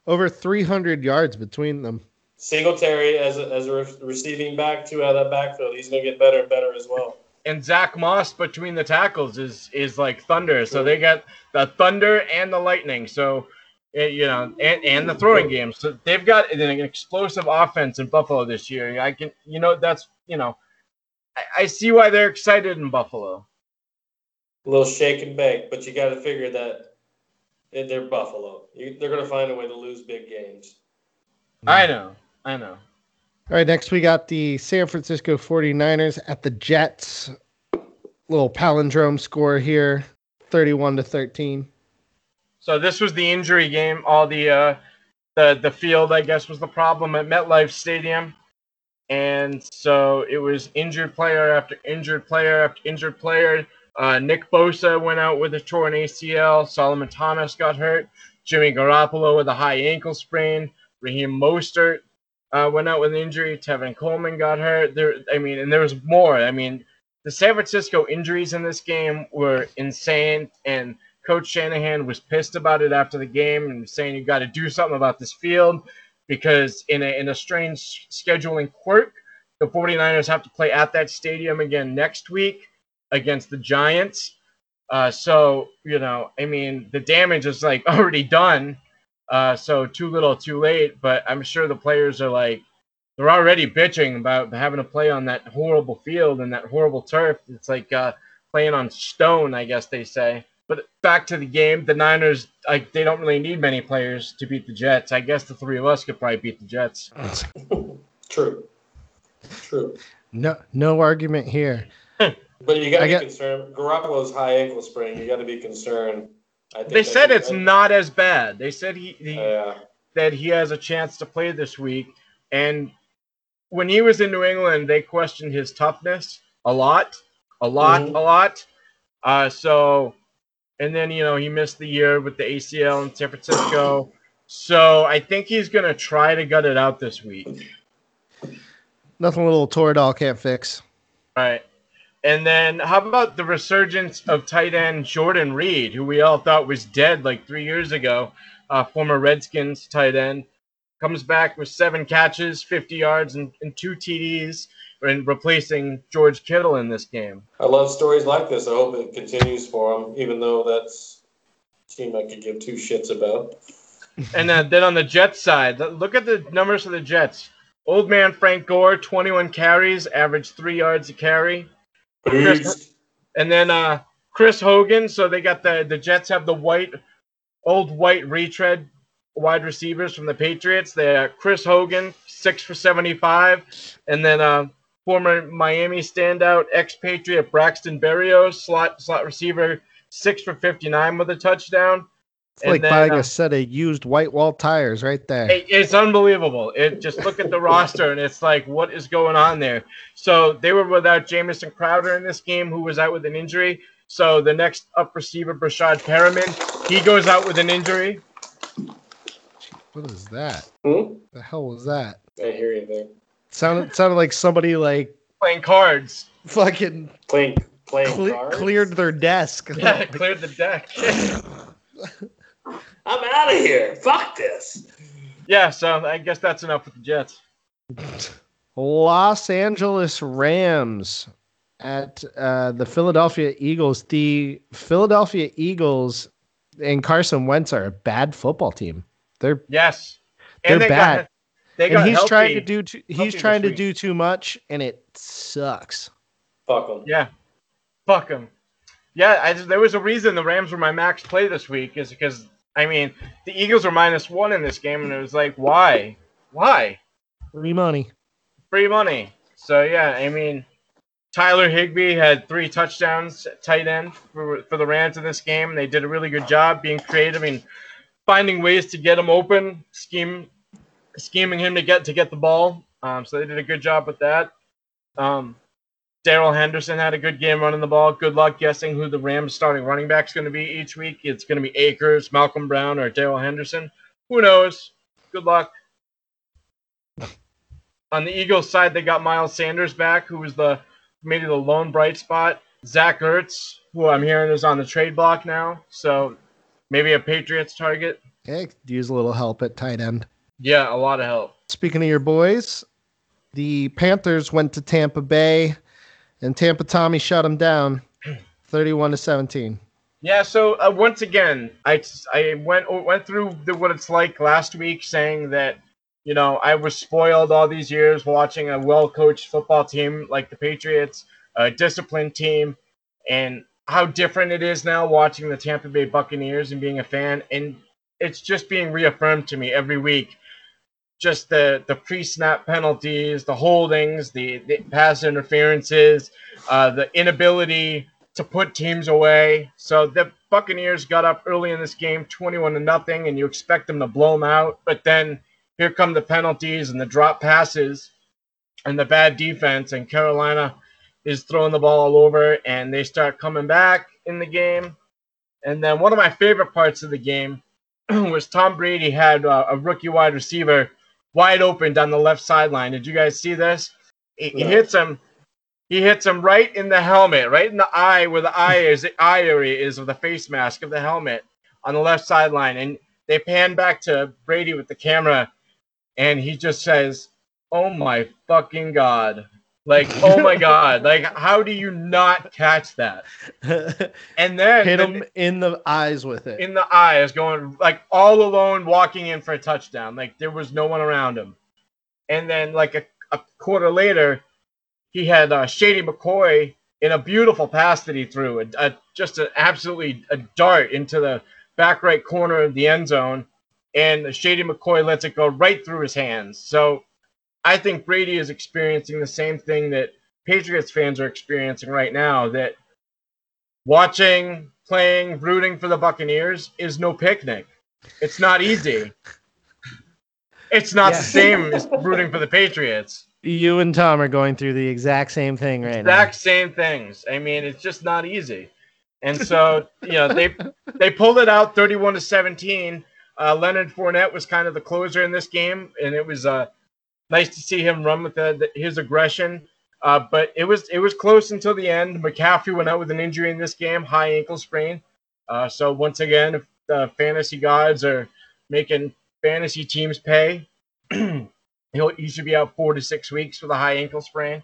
Over 300 yards between them. Singletary as a, as a re- receiving back to out of that backfield, he's gonna get better and better as well. And Zach Moss between the tackles is is like thunder. So they got the thunder and the lightning. So eh, you know, and, and the throwing game. So they've got an explosive offense in Buffalo this year. I can, you know, that's you know, I, I see why they're excited in Buffalo. a little shake and bake, but you got to figure that they're Buffalo. You, they're going to find a way to lose big games. I know. I know. All right, next we got the San Francisco 49ers at the Jets. Little palindrome score here 31 to 13. So this was the injury game. All the uh, the the field, I guess, was the problem at MetLife Stadium, and so it was injured player after injured player after injured player. Uh, Nick Bosa went out with a torn ACL. Solomon Thomas got hurt. Jimmy Garoppolo with a high ankle sprain. Raheem Mostert uh, went out with an injury. Tevin Coleman got hurt. There, I mean, and there was more. I mean, the San Francisco injuries in this game were insane, and Coach Shanahan was pissed about it after the game and saying you got to do something about this field because in a in a strange scheduling quirk, the 49ers have to play at that stadium again next week against the Giants. Uh, so you know, I mean, the damage is like already done. Uh, so too little, too late. But I'm sure the players are like, they're already bitching about having to play on that horrible field and that horrible turf. It's like uh, playing on stone, I guess they say. But back to the game, the Niners, like they don't really need many players to beat the Jets. I guess the three of us could probably beat the Jets. True. True. No, no argument here. But you got to be get- concerned. Garoppolo's high ankle sprain. You got to be concerned. I think They said he- it's not as bad. They said he, he Yeah. that he has a chance to play this week. And when he was in New England, they questioned his toughness a lot, a lot, Mhm. a lot. Uh, so, and then you know he missed the year with the ACL in San Francisco. So I think he's gonna try to gut it out this week. Nothing a little Toradol can't fix. Right. And then how about the resurgence of tight end Jordan Reed, who we all thought was dead like three years ago, uh, former Redskins tight end, comes back with seven catches, 50 yards, and, and two TDs, and replacing George Kittle in this game. I love stories like this. I hope it continues for him, even though that's a team I could give two shits about. And then, then on the Jets side, look at the numbers for the Jets. Old man Frank Gore, 21 carries, averaged three yards a carry. Peace. And then uh, Chris Hogan. So they got the the Jets have the white, old white retread wide receivers from the Patriots. They uh, Chris Hogan six for seventy five, and then uh, former Miami standout expatriate Braxton Berrios slot slot receiver six for fifty nine with a touchdown. It's like And then, buying uh, a set of used white wall tires right there. It- It's unbelievable. It just look at the roster and it's like, what is going on there? So they were without Jamison Crowder in this game, who was out with an injury. So the next up receiver, Breshad Perriman, he goes out with an injury. What is that? Hmm? The hell was that? I hear you there. Sounded sounded like somebody like Playing cards. fucking Playing, playing cle- cards? cleared their desk. Yeah, cleared the deck. I'm out of here. Fuck this. yeah, so I guess that's enough with the Jets. Los Angeles Rams at uh, the Philadelphia Eagles. The Philadelphia Eagles and Carson Wentz are a bad football team. They're Yes. They're they bad. Got, and he's healthy. trying to do too, he's trying to do too much, and it sucks. Fuck them. Yeah. Fuck them. Yeah, I there was a reason the Rams were my max play this week is because I mean the Eagles were minus one in this game, and it was like, why, why? Free money. Free money. So yeah, I mean, Tyler Higbee had three touchdowns, tight end for for the Rams in this game. They did a really good job being creative and finding ways to get him open, scheme, scheming him to get to get the ball. Um, so they did a good job with that. Um, Darrell Henderson had a good game running the ball. Good luck guessing who the Rams starting running back is going to be each week. It's going to be Akers, Malcolm Brown, or Darrell Henderson. Who knows? Good luck. On the Eagles side, they got Miles Sanders back, who was the maybe the lone bright spot. Zach Ertz, who I'm hearing is on the trade block now, so maybe a Patriots target. Could use a little help at tight end. Yeah, a lot of help. Speaking of your boys, the Panthers went to Tampa Bay, and Tampa Tommy shut them down, thirty-one to seventeen. Yeah, so uh, once again, I, I went went through the, what it's like last week, saying that you know I was spoiled all these years watching a well coached football team like the Patriots, a disciplined team, and how different it is now watching the Tampa Bay Buccaneers and being a fan, and it's just being reaffirmed to me every week. Just the the pre-snap penalties, the holdings, the, the pass interferences, uh, the inability to put teams away. So the Buccaneers got up early in this game, twenty-one to nothing, and you expect them to blow them out, but then here come the penalties and the drop passes and the bad defense, and Carolina is throwing the ball all over, and they start coming back in the game. And then one of my favorite parts of the game was Tom Brady had uh, a rookie wide receiver wide open down the left sideline. Did you guys see this? He, he hits him. He hits him right in the helmet, right in the eye where the eye is, the eye area is of the face mask of the helmet on the left sideline. And they pan back to Brady with the camera, and he just says, "Oh my fucking god!" Like, oh my god! Like, how do you not catch that? And then Hit the- him in the eyes with it. in the eyes, going like all alone, walking in for a touchdown. Like there was no one around him. And then like a, a quarter later, he had uh, Shady McCoy in a beautiful pass that he threw, a, a, just an absolutely a dart into the back right corner of the end zone, and Shady McCoy lets it go right through his hands. So I think Brady is experiencing the same thing that Patriots fans are experiencing right now. That watching, playing, rooting for the Buccaneers is no picnic. It's not easy. It's not Yeah. the same as rooting for the Patriots. You and Tom are going through the exact same thing right now. Exact same things. I mean, it's just not easy. And so, you know, they they pulled it out 31 to 17. Uh, Leonard Fournette was kind of the closer in this game, and it was uh, nice to see him run with the, the, his aggression. Uh, but it was it was close until the end. McCaffrey went out with an injury in this game, high ankle sprain. Uh, so once again, if the fantasy gods are making fantasy teams pay, he'll, he should be out four to six weeks with a high ankle sprain.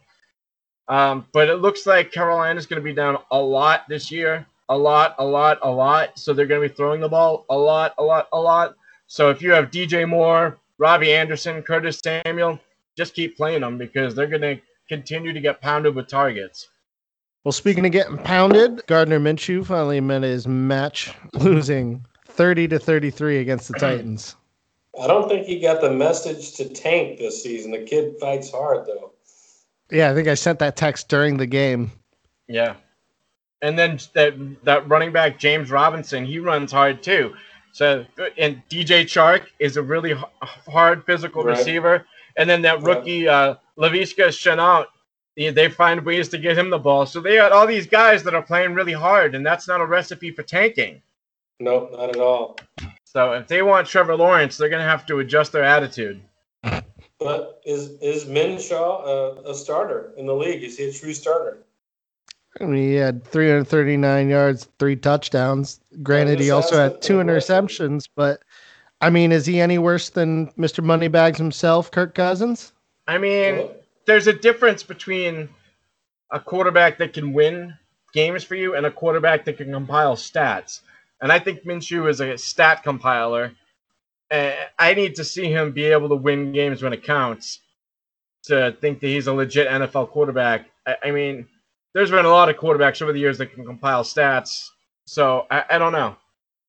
Um, but it looks like Carolina's going to be down a lot this year. A lot, a lot, a lot. So they're going to be throwing the ball a lot, a lot, a lot. So if you have DJ Moore, Robbie Anderson, Curtis Samuel, just keep playing them because they're going to continue to get pounded with targets. Well, speaking of getting pounded, Gardner Minshew finally met his match, losing 30 to 33 against the Titans. I don't think he got the message to tank this season. The kid fights hard though. Yeah, I think I sent that text during the game. Yeah. And then that that running back James Robinson, he runs hard too. So and DJ Chark is a really h- hard physical Right. receiver. And then that Yeah. rookie uh, Laviska Shenault, they, find ways to get him the ball. So they got all these guys that are playing really hard, and that's not a recipe for tanking. Nope, not at all. So if they want Trevor Lawrence, they're gonna have to adjust their attitude. But is is Minshew a, a starter in the league? Is he a true starter? I mean, he had 339 yards, three touchdowns. Granted, he also had two for the question. interceptions, but I mean, is he any worse than Mr. Moneybags himself, Kirk Cousins? I mean, there's a difference between a quarterback that can win games for you and a quarterback that can compile stats. And I think Minshew is a stat compiler. Uh, I need to see him be able to win games when it counts to think that he's a legit NFL quarterback. I, I mean, there's been a lot of quarterbacks over the years that can compile stats. So I, I don't know.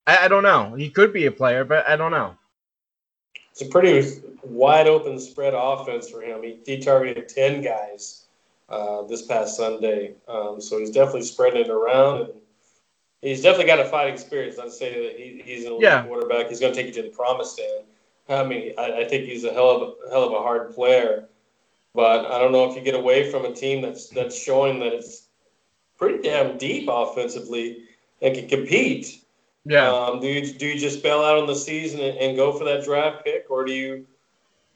I, I don't know. He could be a player, but I don't know. It's a pretty wide open spread offense for him. He, he targeted 10 guys uh, this past Sunday. Um, so he's definitely spreading it around. And he's definitely got a fighting spirit. I'd say that he, he's an elite Yeah. quarterback. He's going to take you to the promised land. I mean, I, I think he's a hell of a, hell of a hard player. But I don't know if you get away from a team that's that's showing that it's pretty damn deep offensively and can compete. Yeah. Um, do you do you just bail out on the season and, and go for that draft pick, or do you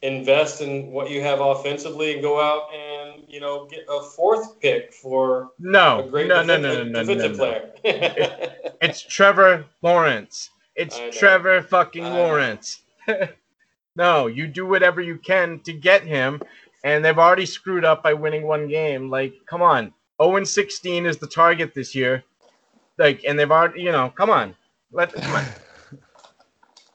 invest in what you have offensively and go out and you know get a fourth pick for no. a great no, no, no, defensive, no, no, no, defensive no. player? It's Trevor Lawrence. It's. Trevor fucking. Lawrence. no, you do whatever you can to get him, and they've already screwed up by winning one game. Like, come on. 0 and 16 is the target this year. Like, and they've already, you know, come on. Let, come on.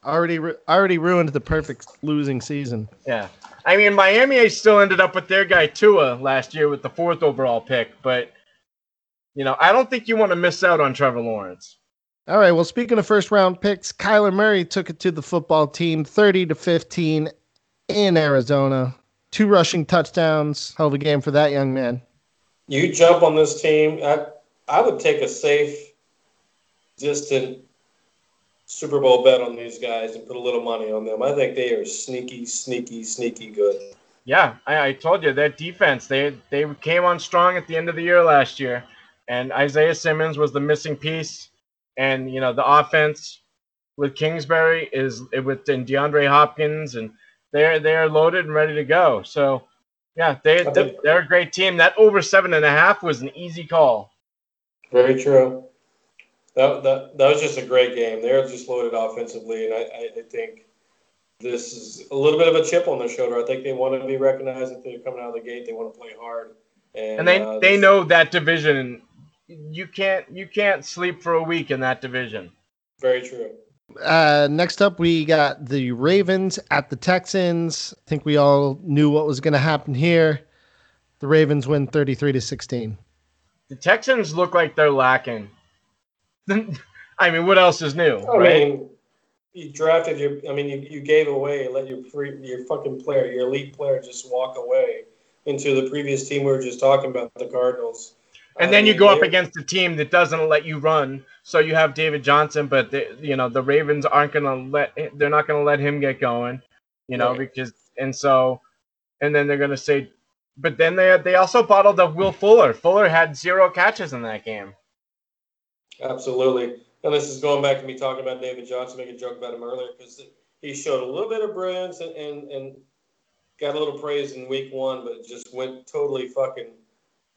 Already, ru- already ruined the perfect losing season. Yeah. I mean, Miami still ended up with their guy Tua last year with the fourth overall pick, but you know, I don't think you want to miss out on Trevor Lawrence. All right. Well, speaking of first round picks, Kyler Murray took it to the football team 30 to 15 in Arizona. Two rushing touchdowns. Hell of a game for that young man. You jump on this team. I, I would take a safe, distant Super Bowl bet on these guys and put a little money on them. I think they are sneaky, sneaky, sneaky good. Yeah, I, I told you that defense. They they came on strong at the end of the year last year, and Isaiah Simmons was the missing piece. And you know the offense with Kingsbury is with and DeAndre Hopkins, and they're they're loaded and ready to go. So yeah, they they're a great team. That over seven and a half was an easy call. Very true. That, that, that was just a great game. They're just loaded offensively, and I, I think this is a little bit of a chip on their shoulder. I think they want to be recognized if they're coming out of the gate. They want to play hard, and, and they uh, they know that division. You can't you can't sleep for a week in that division. Very true. Uh, next up, we got the Ravens at the Texans. I think we all knew what was going to happen here. The Ravens win 33 to 16. The Texans look like they're lacking. I mean, what else is new? I right? mean, you drafted your. I mean, you, you gave away, let your free, your fucking player, your elite player, just walk away into the previous team we were just talking about, the Cardinals. And then you go up against a team that doesn't let you run. So you have David Johnson, but the, you know the Ravens aren't gonna let. They're not gonna let him get going. You know Right. because and so, and then they're gonna say, but then they they also bottled up Will Fuller. Fuller had zero catches in that game. Absolutely. And this is going back to me talking about David Johnson, making a joke about him earlier, because he showed a little bit of brilliance and, and, and got a little praise in week one, but just went totally fucking,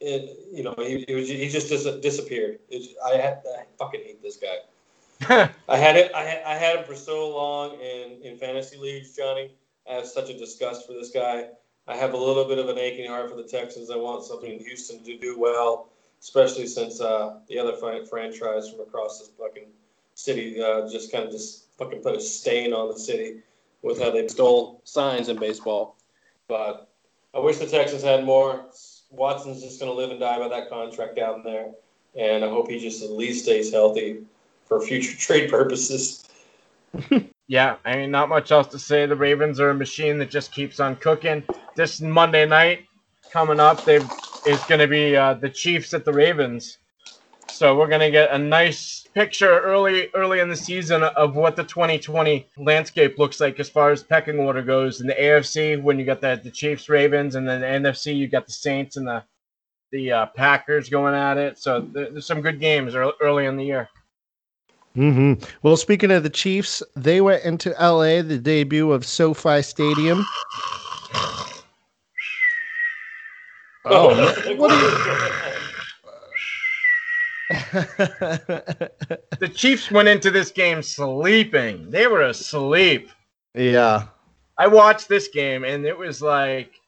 it, you know, he, he, was, he just dis- disappeared. It's, I, had, I fucking hate this guy. I had it. I had, I had him for so long in, in fantasy leagues, Johnny. I have such a disgust for this guy. I have a little bit of an aching heart for the Texans. I want something in Houston to do well, especially since uh, the other fran- franchise from across this fucking city uh, just kind of just fucking put a stain on the city with how they stole signs in baseball. But I wish the Texans had more. Watson's just going to live and die by that contract down there, and I hope he just at least stays healthy for future trade purposes. Yeah, I mean, not much else to say. The Ravens are a machine that just keeps on cooking. This Monday night coming up, they've it's going to be uh, the Chiefs at the Ravens. So we're going to get a nice picture early early in the season of what the 2020 landscape looks like as far as pecking order goes. In the AFC, when you got the, the Chiefs, Ravens, and then the NFC, you got the Saints and the the uh, Packers going at it. So there, there's some good games ear- early in the year. Mm-hmm. Well, speaking of the Chiefs, they went into LA, the debut of SoFi Stadium. Oh, man. what The Chiefs went into this game sleeping. They were asleep. yeah. I watched this game and it was like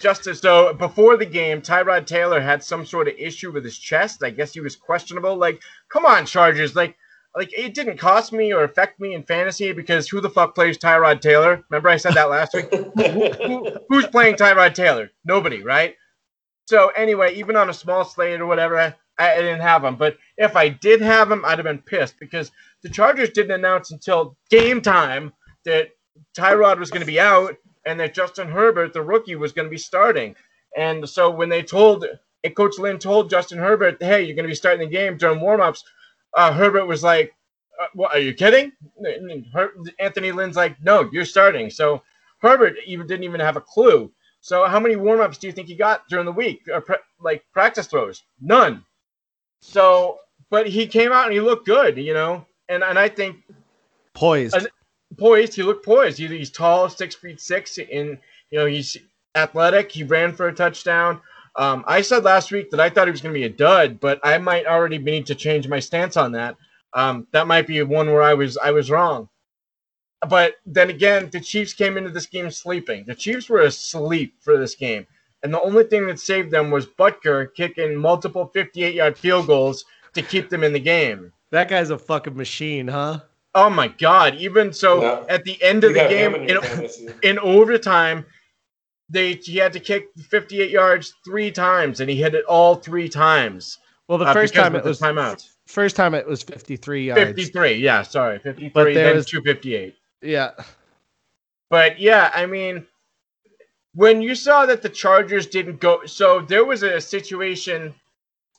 just as though before the game, Tyrod Taylor had some sort of issue with his chest. I guess he was questionable. Like, come on, Chargers. Like, like it didn't cost me or affect me in fantasy because who the fuck plays Tyrod Taylor? Remember I said that last week? Who, who's playing Tyrod Taylor? Nobody, right? So anyway, even on a small slate or whatever, I, didn't have him. But if I did have him, I'd have been pissed because the Chargers didn't announce until game time that Tyrod was going to be out and that Justin Herbert, the rookie, was going to be starting. And so when they told, and Coach Lynn told Justin Herbert, hey, you're going to be starting the game during warmups, uh, Herbert was like, uh, what, are you kidding? Her- Anthony Lynn's like, no, you're starting. So Herbert even didn't even have a clue. So how many warmups do you think he got during the week? Or pre- like practice throws? None. So, but he came out and he looked good, you know. And and I think Poised. And- poised. He looked poised. He, he's tall, six feet six, and you know he's athletic. He ran for a touchdown. Um, I said last week that I thought he was going to be a dud, but I might already need to change my stance on that. Um, that might be one where I was I was wrong. But then again, the Chiefs came into this game sleeping. The Chiefs were asleep for this game, and the only thing that saved them was Butker kicking multiple 58-yard field goals to keep them in the game. That guy's a fucking machine, huh? Oh my God! Even so, Yeah. at the end of You the game, in in, fantasy. in overtime, they he had to kick 58 yards three times, and he hit it all three times. Well, the uh, first because time it was timeouts. first time it was 53 yards. 53, yeah, sorry, 53, But there then was- 258. Yeah. But yeah, I mean, when you saw that the Chargers didn't go, so there was a situation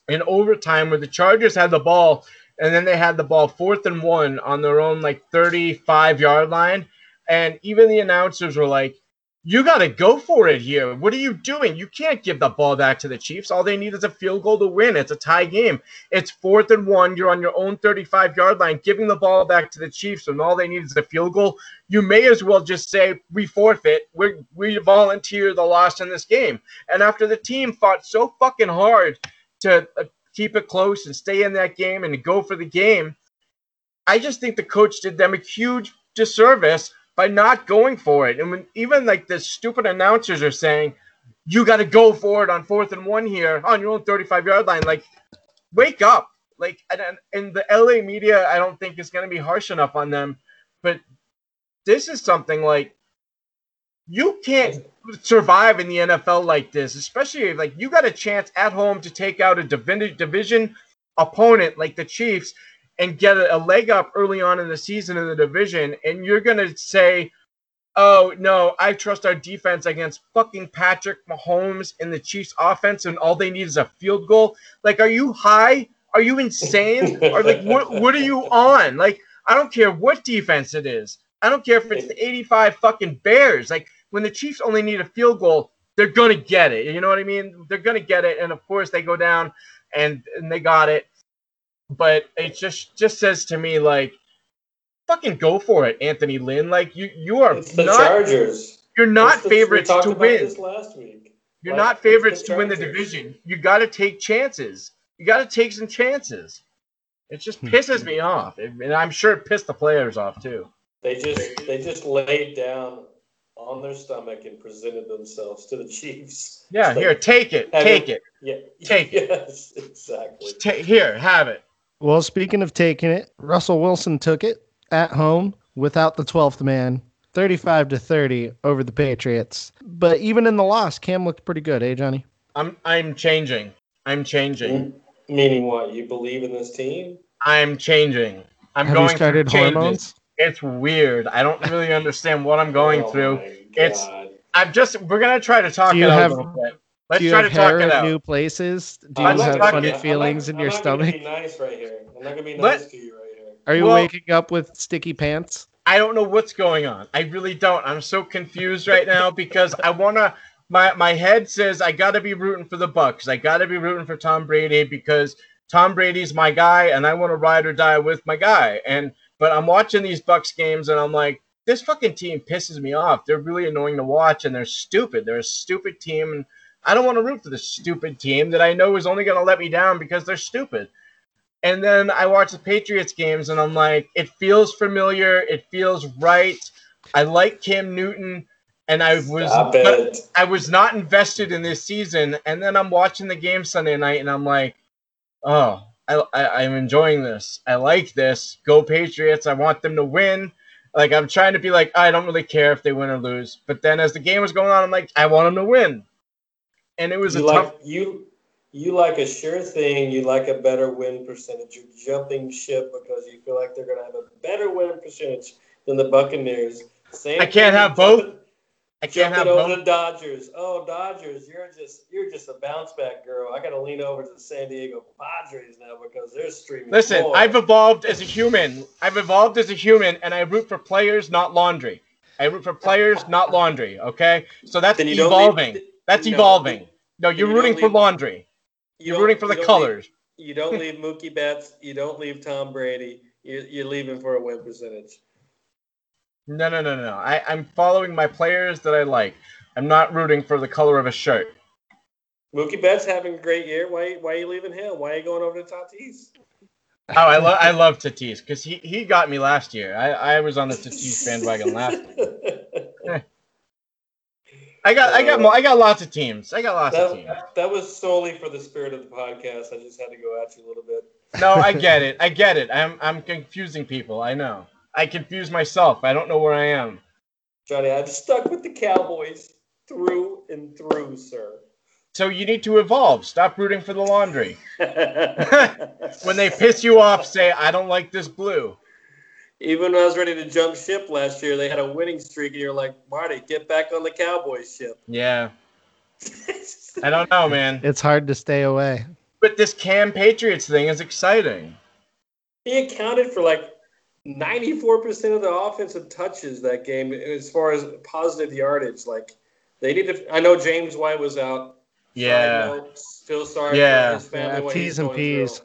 in overtime where the Chargers had the ball, and then they had the ball fourth and one on their own like 35 yard line, and even the announcers were like, "You got to go for it here. What are you doing? You can't give the ball back to the Chiefs. All they need is a field goal to win. It's a tie game. It's fourth and one. You're on your own 35 yard line, giving the ball back to the Chiefs, and all they need is a field goal you may as well just say we forfeit. We we volunteer the loss in this game. And after the team fought so fucking hard to uh, keep it close and stay in that game and go for the game, I just think the coach did them a huge disservice by not going for it. And when even like the stupid announcers are saying, "You got to go for it on fourth and one here on your own 35 yard line," like wake up. Like and, and- the LA media, I don't think is going to be harsh enough on them, but this is something like you can't survive in the NFL like this, especially if like you got a chance at home to take out a division opponent like the Chiefs and get a, leg up early on in the season in the division, and you're gonna say, "Oh no, I trust our defense against fucking Patrick Mahomes and the Chiefs offense, and all they need is a field goal." Like, are you high? Are you insane? or like, what? What are you on? Like, I don't care what defense it is. I don't care if it's the 85 fucking Bears. Like when the Chiefs only need a field goal, they're gonna get it. You know what I mean? They're gonna get it, and of course they go down and and they got it. But it just just says to me like, fucking go for it, Anthony Lynn. Like you you are It's the not Chargers. you're not the- favorites to win. This last week. You're Like, not favorites to win the division. You got to take chances. You got to take some chances. It just hmm. pisses me off, and I'm sure it pissed the players off too. They just they just laid down on their stomach and presented themselves to the Chiefs. Yeah, It's like, here, take it, take it. it. Yeah. Take it. Yes, exactly. Ta- here, have it. Well, speaking of taking it, Russell Wilson took it at home without the 12th man, 35 to 30 over the Patriots. But even in the loss, Cam looked pretty good, eh, Johnny? I'm I'm changing. I'm changing. Meaning what? You believe in this team? I'm changing. I'm Have going you started hormones? It's weird. I don't really understand what I'm going Oh through. It's- I'm just. We're gonna try to talk Do it you out have- a little bit. Let's Do you try have to talk hair it out. new places? Do I'm you not have funny I'm feelings not- in your I'm stomach? not gonna be nice right here. I'm not gonna be Let- nice to you right here. Are you Well- waking up with sticky pants? I don't know what's going on. I really don't. I'm so confused right now because I wanna. My my head says I gotta be rooting for the Bucks. I gotta be rooting for Tom Brady because Tom Brady's my guy, and I want to ride or die with my guy. And but I'm watching these Bucks games, and I'm like, this fucking team pisses me off. They're really annoying to watch, and they're stupid. They're a stupid team, and I don't want to root for this stupid team that I know is only gonna let me down because they're stupid. And then I watch the Patriots games and I'm like, it feels familiar. It feels right. I like Cam Newton, and I was Stop but it. I was not invested in this season. And then I'm watching the game Sunday night, and I'm like, oh, I, I I'm enjoying this. I like this. Go Patriots! I want them to win. Like I'm trying to be like, I don't really care if they win or lose. But then as the game was going on, I'm like, I want them to win. And it was You a like tough. you you like a sure thing. You like a better win percentage. You're jumping ship because you feel like they're gonna have a better win percentage than the Buccaneers. Same I can't have both. jumping- I can't have over both. the Dodgers. Oh, Dodgers, you're just you're just a bounce back girl. I got to lean over to the San Diego Padres now because they're streaming. Listen, more. I've evolved as a human. I've evolved as a human, and I root for players, not laundry. I root for players, not laundry. Okay, so that's Then you don't evolving. leave- that's no, evolving. No, you you're don't rooting for leave- laundry. you You're rooting for the you colors. Leave, you don't leave Mookie Betts. You don't leave Tom Brady. You, you're leaving for a win percentage. No, no, no, no. I, I'm following my players that I like. I'm not rooting for the color of a shirt. Mookie Betts having a great year. Why why are you leaving him? Why are you going over to Tatis? Oh, I love I love Tatis because he, he got me last year. I, I was on the Tatis bandwagon last. year. I got I got mo- I got lots of teams. I got lots of teams. that, that was solely for the spirit of the podcast. I just had to go at you a little bit. No, I get it. I get it. I'm I'm confusing people. I know. I confuse myself. I don't know where I am. Johnny, I'm stuck with the Cowboys through and through, sir. So you need to evolve. Stop rooting for the laundry. when they piss you off, say, I don't like this blue. Even when I was ready to jump ship last year, they had a winning streak, and you're like, Marty, get back on the Cowboys ship. Yeah. I don't know, man. It's hard to stay away. But this Cam Patriots thing is exciting. He accounted for like 94% of the offensive touches that game as far as positive yardage. Like, they need to. I know James White was out. Yeah. Side note, Feel sorry Yeah. for his family. Yeah, what T's and P's.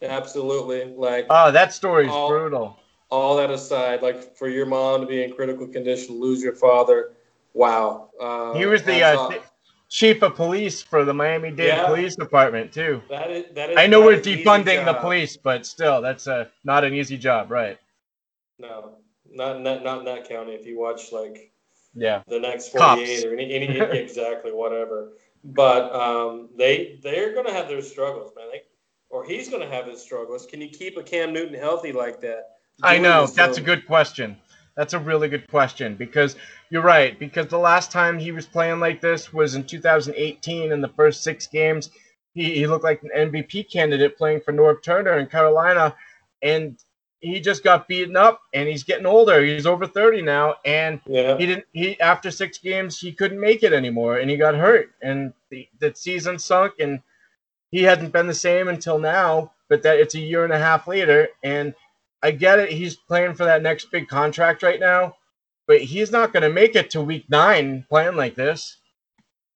through. Absolutely. Like, Oh, that story's Oh. brutal. All that aside, like for your mom to be in critical condition, lose your father, wow. Uh, He was the uh, th- chief of police for the Miami-Dade Yeah. Police Department too. that is, that is I know we're defunding the police, but still, that's uh, not an easy job, right? No, not in that, not in that county. If you watch like Yeah. the next 48 or any, any exactly whatever. But um, they they're going to have their struggles, man. They, or he's going to have his struggles. Can you keep a Cam Newton healthy like that? I know. That's a good question. That's a really good question because you're right. Because the last time he was playing like this was in 2018 in the first six games. He, he looked like an MVP candidate playing for Norv Turner in Carolina. And he just got beaten up and he's getting older. He's over 30 now. And Yeah. he didn't he after six games he couldn't make it anymore and he got hurt and the, the season sunk and he hadn't been the same until now but that it's a year and a half later and i get it he's playing for that next big contract right now but he's not going to make it to week nine playing like this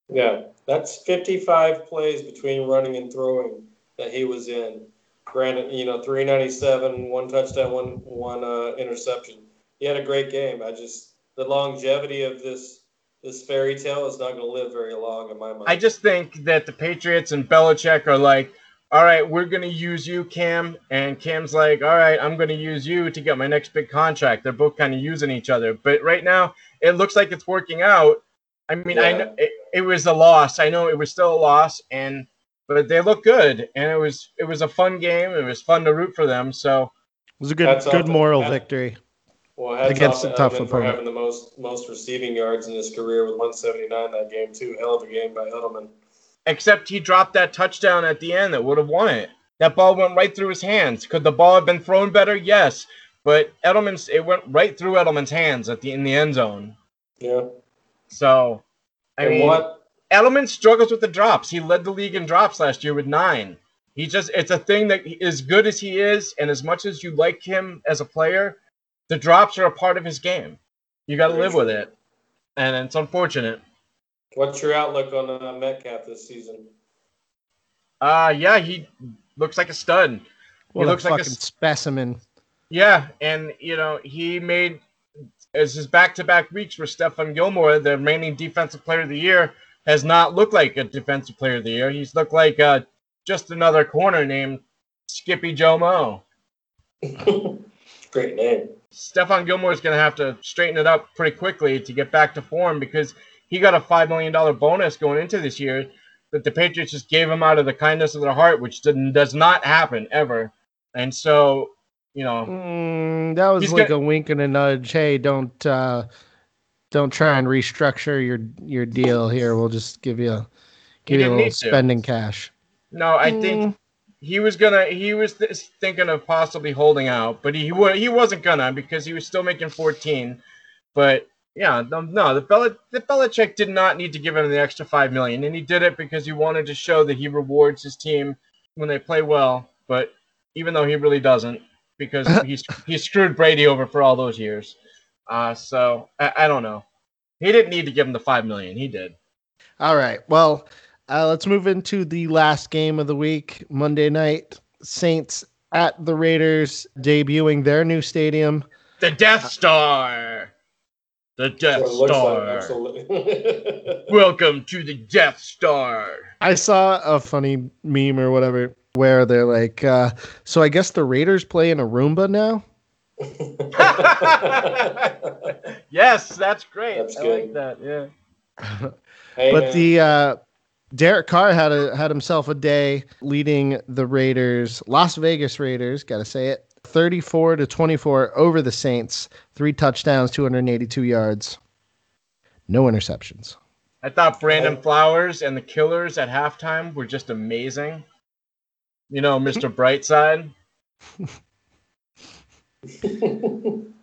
Yeah, that's 55 plays between running and throwing that he was in. Granted, you know, 397, one touchdown, one one uh, interception. He had a great game. I just the longevity of this this fairy tale is not going to live very long in my mind. i just think that the patriots and Belichick are like all right we're going to use you cam and cam's like all right i'm going to use you to get my next big contract they're both kind of using each other but right now it looks like it's working out i mean i know it, it was a loss i know it was still a loss and but they look good and it was it was a fun game it was fun to root for them so It was a good That's good moral Yeah. victory. well, against off a tough Edelman for opponent. having the most most receiving yards in his career with 179 that game too. Hell of a game by Edelman. Except he dropped that touchdown at the end that would have won it that ball went right through his hands could the ball have been thrown better yes but edelman's it went right through edelman's hands at the in the end zone Yeah. so i and mean what Edelman struggles with the drops. He led the league in drops last year with nine. He just, it's a thing that as good as he is, and as much as you like him as a player, the drops are a part of his game. You got to live with it. And it's unfortunate. What's your outlook on uh, Metcalf this season? Uh, yeah, he looks like a stud. What looks a like a fucking s- specimen. Yeah, and, you know, he made, as his back to back weeks where Stephon Gilmore, the reigning defensive player of the year, has not looked like a defensive player of the year. He's looked like uh, just another corner named Skippy Joe Mo. Great name. Stephon Gilmore is going to have to straighten it up pretty quickly to get back to form because he got a $5 million bonus going into this year that the Patriots just gave him out of the kindness of their heart, which didn't, does not happen ever. And so, you know, Mm, that was like got- a wink and a nudge. Hey, don't uh, don't try and restructure your your deal here. We'll just give you give you a little need to. spending cash. no, I think he was gonna he was th- thinking of possibly holding out, but he he wasn't gonna because he was still making 14. But yeah, no, no the Bel- the Belichick did not need to give him the extra five million, and he did it because he wanted to show that he rewards his team when they play well. But even though he really doesn't, because he's he screwed Brady over for all those years. Uh, so I, I don't know. He didn't need to give him the five million. He did. All right. Well, uh, let's move into the last game of the week, Monday night. Saints at the Raiders, debuting their new stadium. The Death Star. The Death That's what it looks Star. like, absolutely. Welcome to the Death Star. I saw a funny meme or whatever where they're like, uh, so I guess the Raiders play in a Roomba now. yes, that's great. That's I good. like that. Yeah. Hey, but man. the uh, Derek Carr had a had himself a day leading the Raiders, Las Vegas Raiders, got to say it, 34 to 24 over the Saints, three touchdowns, 282 yards, no interceptions. I thought Brandon. Flowers and the Killers at halftime were just amazing. You know, Mr. Brightside.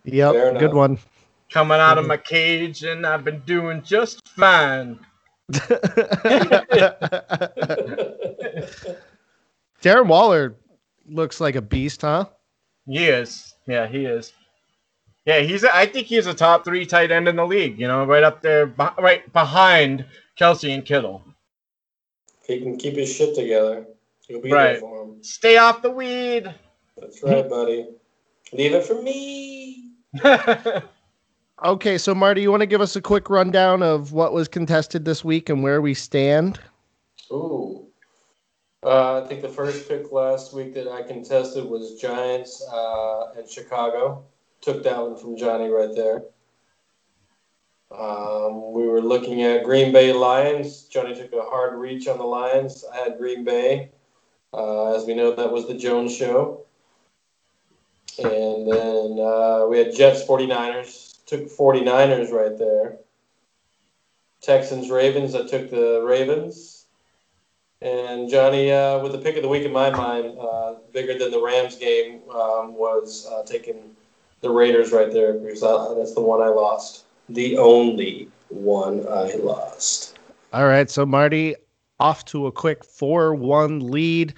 Yep, good one. coming out of mm-hmm. my cage and I've been doing just fine. Darren Waller looks like a beast, huh? He is. Yeah, he is. Yeah, he's. A, I think he's a top three tight end in the league. You know, right up there, right behind Kelce and Kittle. If he can keep his shit together, he'll be Right. there for him. Stay off the weed. That's right, buddy. Leave it for me. Okay, so Marty, you want to give us a quick rundown of what was contested this week and where we stand? Ooh. Uh, I think the first pick last week that I contested was Giants uh, and Chicago. Took that one from Johnny right there. Um, we were looking at Green Bay Lions. Johnny took a hard reach on the Lions. I had Green Bay. Uh, as we know, that was the Jones show. And then uh, we had Jets 49ers. Took 49ers right there. Texans Ravens. I took the Ravens. And Johnny, uh, with the pick of the week in my mind, uh, bigger than the Rams game, um, was uh, taking the Raiders right there because I, that's the one I lost. The only one I lost. All right, so Marty off to a quick four-one lead,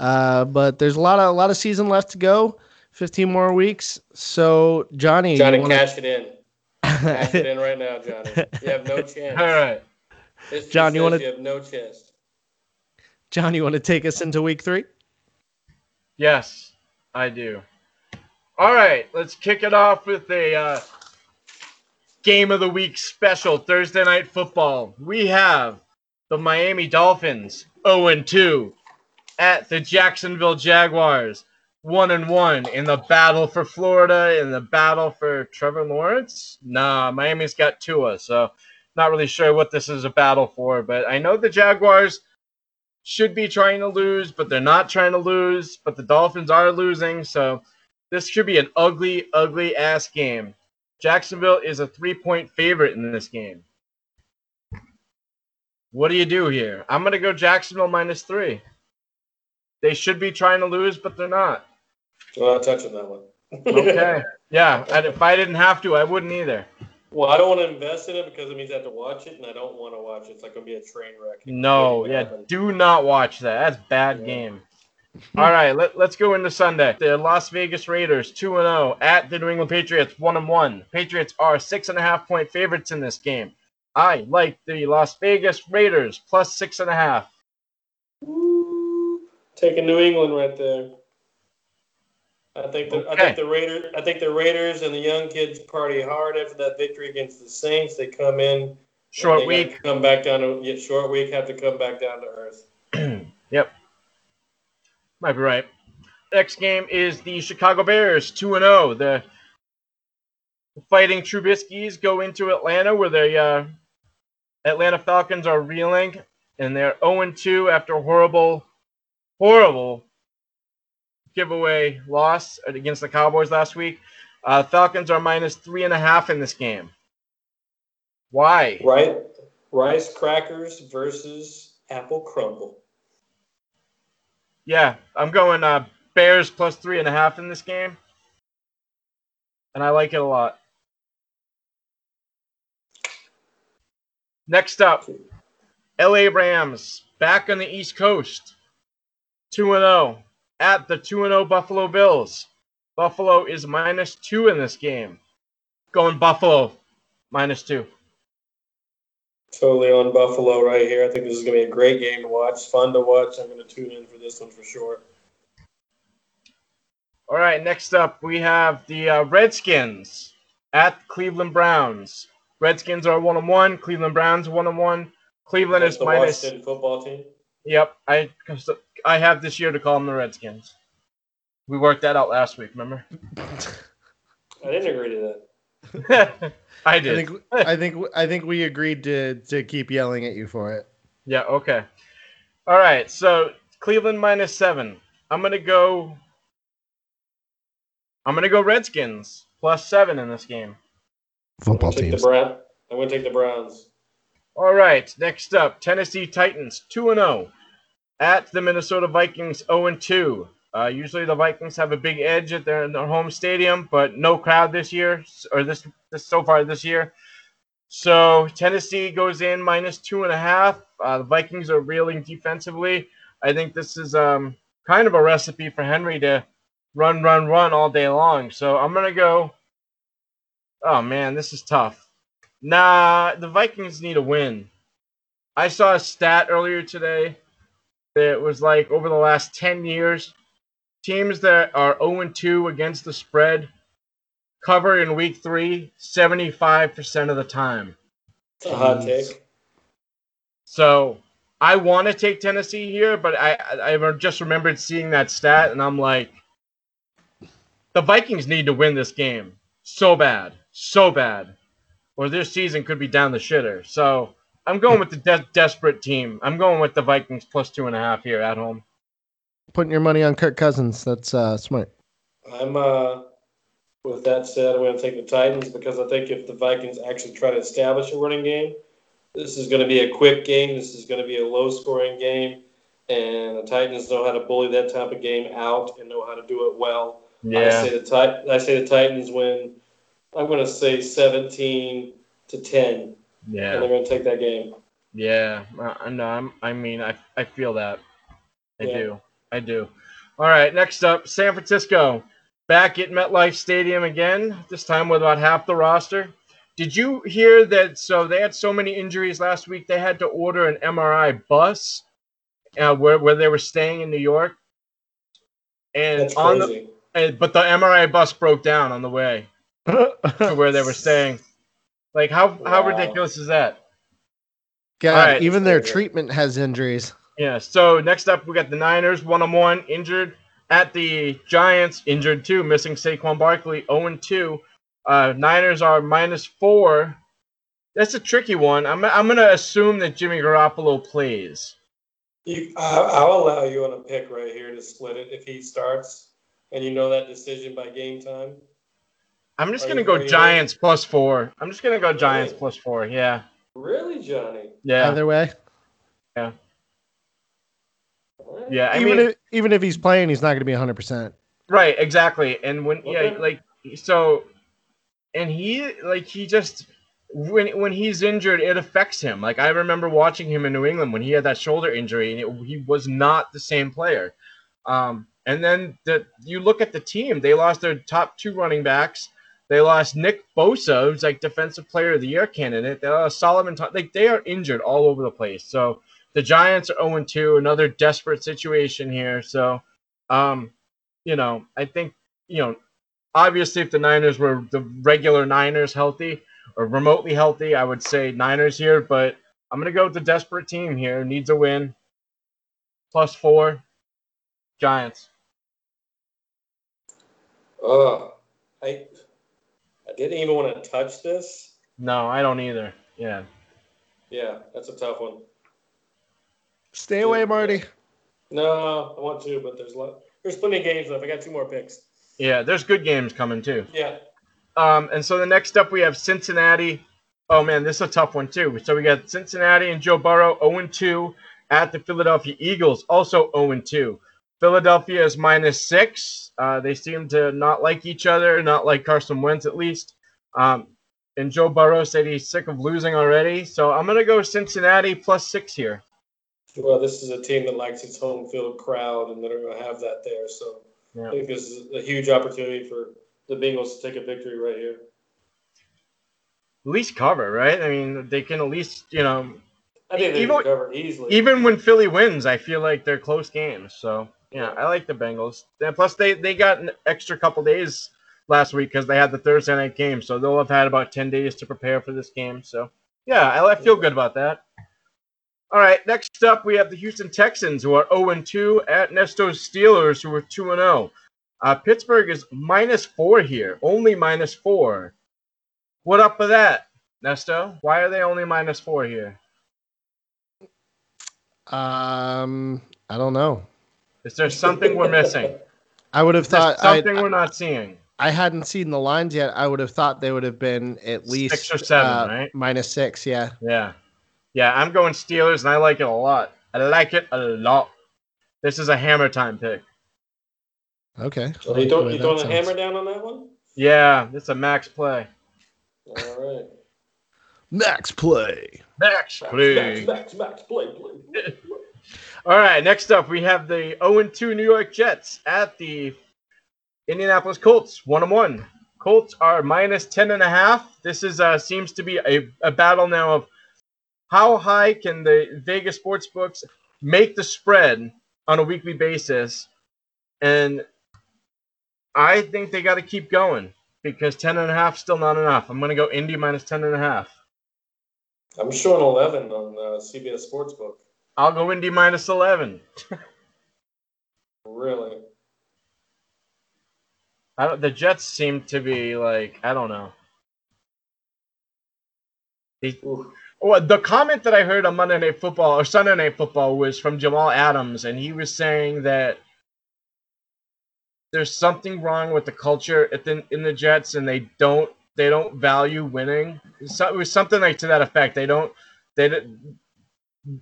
uh, but there's a lot of a lot of season left to go. Fifteen more weeks. So Johnny, Johnny, you wanna- cash it in. Cash it in right now, Johnny. You have no chance. All right. History John, you wanna- You have no chance. John, you want to take us into week three? Yes, I do. All right, let's kick it off with a uh, game of the week special Thursday night football. We have the Miami Dolphins 0 2 at the Jacksonville Jaguars 1 and 1 in the battle for Florida in the battle for Trevor Lawrence. Nah, Miami's got Tua, so not really sure what this is a battle for, but I know the Jaguars should be trying to lose, but they're not trying to lose. But the Dolphins are losing, so this should be an ugly, ugly ass game. Jacksonville is a three point favorite in this game. What do you do here? I'm going to go Jacksonville minus three. They should be trying to lose, but they're not. Well, not touching that one. Okay. yeah, and if I didn't have to, I wouldn't either. Well, I don't want to invest in it because it means I have to watch it, and I don't want to watch it. It's like going to be a train wreck. No, yeah, happen. do not watch that. That's bad Yeah. game. All right, let, let's go into Sunday. The Las Vegas Raiders 2 0 at the New England Patriots 1 1. Patriots are six and a half point favorites in this game. I like the Las Vegas Raiders plus six and a half. Taking New England right there. I think the I think the Raiders I think the Raiders and the young kids party hard after that victory against the Saints. They come in Short week. come back down to yeah, short week. Have to come back down to earth. yep. Might be right. Next game is the Chicago Bears 2 and 0. The Fighting Trubisky's go into Atlanta where the uh, Atlanta Falcons are reeling and they're 0 2 after horrible, horrible giveaway loss against the Cowboys last week. Uh, Falcons are minus three and a half in this game. Why? Right, rice crackers versus apple crumble. Yeah, I'm going uh, Bears plus three and a half in this game, and I like it a lot. Next up, LA Rams back on the East Coast, two and zero at the two and zero Buffalo Bills. Buffalo is minus two in this game. Going Buffalo minus two. Totally on Buffalo right here. I think this is going to be a great game to watch. Fun to watch. I'm going to tune in for this one for sure. All right, next up we have the uh, Redskins at Cleveland Browns. Redskins are one on one. Cleveland Browns one on one. Cleveland That's is the minus. Washington football team. Yep, I I have this year to call them the Redskins. We worked that out last week. Remember? I didn't agree to that. I I did. think I think I think we agreed to to keep yelling at you for it. Yeah. Okay. All right. So Cleveland minus seven. I'm gonna go. I'm gonna go Redskins plus seven in this game. Football Take the Brown. I'm going to take the Browns. All right, next up, Tennessee Titans 2 0 at the Minnesota Vikings 0 2. Uh, usually the Vikings have a big edge at their, their home stadium, but no crowd this year, or this, this so far this year. So Tennessee goes in minus two and a half. Uh, the Vikings are reeling defensively. I think this is um, kind of a recipe for Henry to run, run, run all day long. So I'm gonna go. Oh man, this is tough. Nah, the Vikings need a win. I saw a stat earlier today that was like over the last 10 years, teams that are 0 2 against the spread cover in week three 75% of the time. It's a hot Jeez. take. So I want to take Tennessee here, but I, I I just remembered seeing that stat and I'm like, the Vikings need to win this game so bad, so bad, or this season could be down the shitter. So I'm going with the de- desperate team. I'm going with the Vikings plus two and a half here at home. Putting your money on Kirk Cousins. That's uh, smart. I'm uh with that said, I'm going to take the Titans because I think if the Vikings actually try to establish a running game, this is going to be a quick game. This is going to be a low scoring game, and the Titans know how to bully that type of game out and know how to do it well. I Yeah, say the Tit- I say the Titans win. I'm going to say 17 to 10, Yeah. and they're going to take that game. yeah. I no, I'm, I mean, I, I feel that. I Yeah. do. I do. All right, next up, San Francisco. Back at MetLife Stadium again, this time with about half the roster. Did you hear that? So they had so many injuries last week, they had to order an MRI bus uh, where, where they were staying in New York. And That's on the, and, but the MRI bus broke down on the way to where they were staying. Like how how ridiculous is that? God, All right. even their treatment has injuries. Yeah. So next up, we got the Niners, one on one, injured at the Giants, injured too, missing Saquon Barkley, 0 2. Uh, Niners are minus four. That's a tricky one. I'm, I'm going to assume that Jimmy Garoppolo plays. You, I, I'll allow you on a pick right here to split it if he starts, and you know that decision by game time. I'm just going to go are you Giants plus four. I'm just going to go Giants Really? plus four. Yeah. Really, Johnny? Yeah. Either way, All right. Yeah. I even mean, if even if he's playing, he's not going to be 100. percent Right, exactly. And when yeah, like so and he like he just when when he's injured it affects him. Like I remember watching him in New England when he had that shoulder injury and it, he was not the same player. Um and then the you look at the team, they lost their top two running backs. They lost Nick Bosa, who's like defensive player of the year candidate. They lost Solomon. Like they are injured all over the place. So the Giants are 0 2, another desperate situation here. So um you know, I think, you know, obviously if the Niners were the regular Niners healthy or remotely healthy, I would say Niners here, but I'm going to go with the desperate team here. Needs a win. Plus four. Giants. Uh, I didn't even want to touch this. No, I don't either. Yeah. Yeah, that's a tough one. Stay away, Marty. No, I want to, but there's a lot. There's plenty of games left. I got two more picks. Yeah, there's good games coming too. Yeah, Um, and so the next up we have Cincinnati. Oh man, this is a tough one too. So we got Cincinnati and Joe Burrow 0 2 at the Philadelphia Eagles, also 0 2. Philadelphia is minus six. Uh, they seem to not like each other, not like Carson Wentz at least. Um, and Joe Burrow said he's sick of losing already. So I'm gonna go Cincinnati plus six here. well, this is a team that likes its home field crowd, and they're going to have that there. So Yeah. I think this is a huge opportunity for the Bengals to take a victory right here. At least cover, right? I mean, they can at least, you know, I think they Even- can cover easily. even when Philly wins, I feel like they're close games. So yeah, I like the Bengals. And plus, they they got an extra couple days last week because they had the Thursday night game, so they'll have had about ten days to prepare for this game. So yeah, I, I feel good about that. All right, next up we have the Houston Texans who are 0 2 at Nesto's Steelers who are 2 0. Uh, Pittsburgh is minus four here, only minus four. What up with that, Nesto? Why are they only minus four here? Um, I don't know. Is there something we're missing? I would have Is there thought I, something we're not seeing? I hadn't seen the lines yet. I would have thought they would have been at least Six or seven, uh, right? minus six. Yeah. Yeah. Yeah, I'm going Steelers, and I like it a lot. I like it a lot. This is a hammer time pick. Okay. So I you the throwing way you throwing a sounds. hammer down on that one? Yeah, it's a max play. All right. Max play. Max Max, play. Max, Max, Max, play, play, play. All right, next up we have the 0-2 New York Jets at the Indianapolis Colts, one and one. Colts are minus ten and a half. This is uh, seems to be a, a battle now of how high can the Vegas sports books make the spread on a weekly basis, and I think they got to keep going because ten and a half still not enough. I'm gonna go Indy minus ten and a half. I'm showing 11 on uh, CBS Sportsbook. I'll go Indy minus eleven. Really? I don't, the Jets seem to be like I don't know. Well, the comment that I heard on Monday Night Football or Sunday Night Football was from Jamal Adams, and he was saying that there's something wrong with the culture at the, in the Jets, and they don't they don't value winning. So, it was something like to that effect. They don't they don't-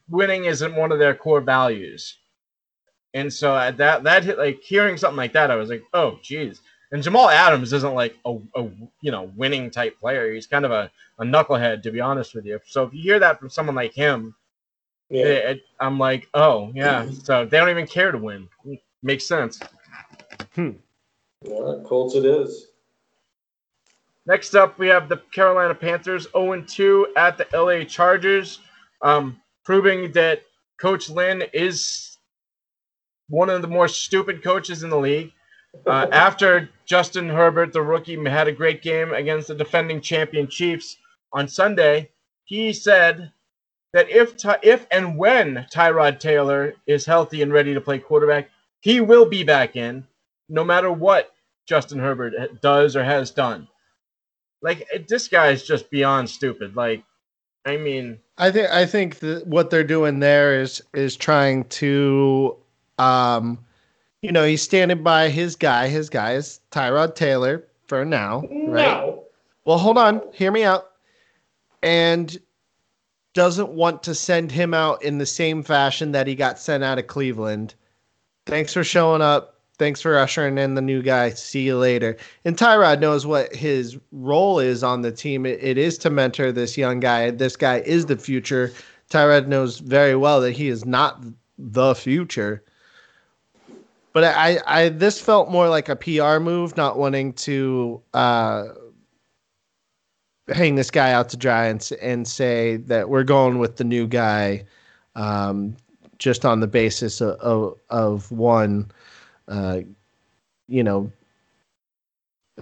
winning isn't one of their core values, and so uh, that that hit like hearing something like that, I was like, oh, geez. And Jamal Adams isn't like a, a you know winning type player. He's kind of a, a knucklehead, to be honest with you. So if you hear that from someone like him, Yeah. it, it- I'm like, oh yeah. So they don't even care to win. Makes sense. Yeah, Colts it is. Next up, we have the Carolina Panthers 0-2 at the LA Chargers, um, proving that Coach Lynn is one of the more stupid coaches in the league. Uh, after Justin Herbert, the rookie, had a great game against the defending champion Chiefs on Sunday, he said that if if and when Tyrod Taylor is healthy and ready to play quarterback, he will be back in, no matter what Justin Herbert does or has done. Like this guy is just beyond stupid. Like, I mean, I think I think that what they're doing there is is trying to, um, you know, he's standing by his guy. His guy is Tyrod Taylor for now, right? No. Well, hold on, hear me out. And doesn't want to send him out in the same fashion that he got sent out of Cleveland. Thanks for showing up. Thanks for ushering in the new guy. See you later. And Tyrod knows what his role is on the team. It, it is to mentor this young guy. This guy is the future. Tyrod knows very well that he is not the future. But I, I this felt more like a PR move, not wanting to uh, hang this guy out to dry and, and say that we're going with the new guy um, just on the basis of, of, of one, uh, you know,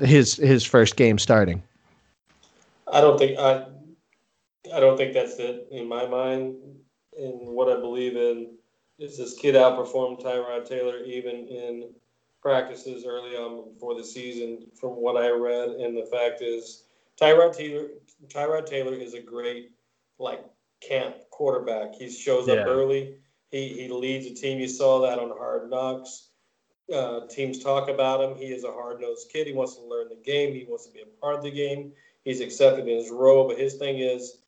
his his first game starting. I don't think I. I don't think that's it in my mind. And what I believe in is this kid outperformed Tyrod Taylor even in practices early on before the season. From what I read, and the fact is, Tyrod Taylor, Tyrod Taylor is a great like camp quarterback. He shows up Yeah. early. He he leads a team. You saw that on Hard Knocks. Uh, teams talk about him. He is a hard nosed kid. He wants to learn the game. He wants to be a part of the game. He's accepted in his role. But his thing is,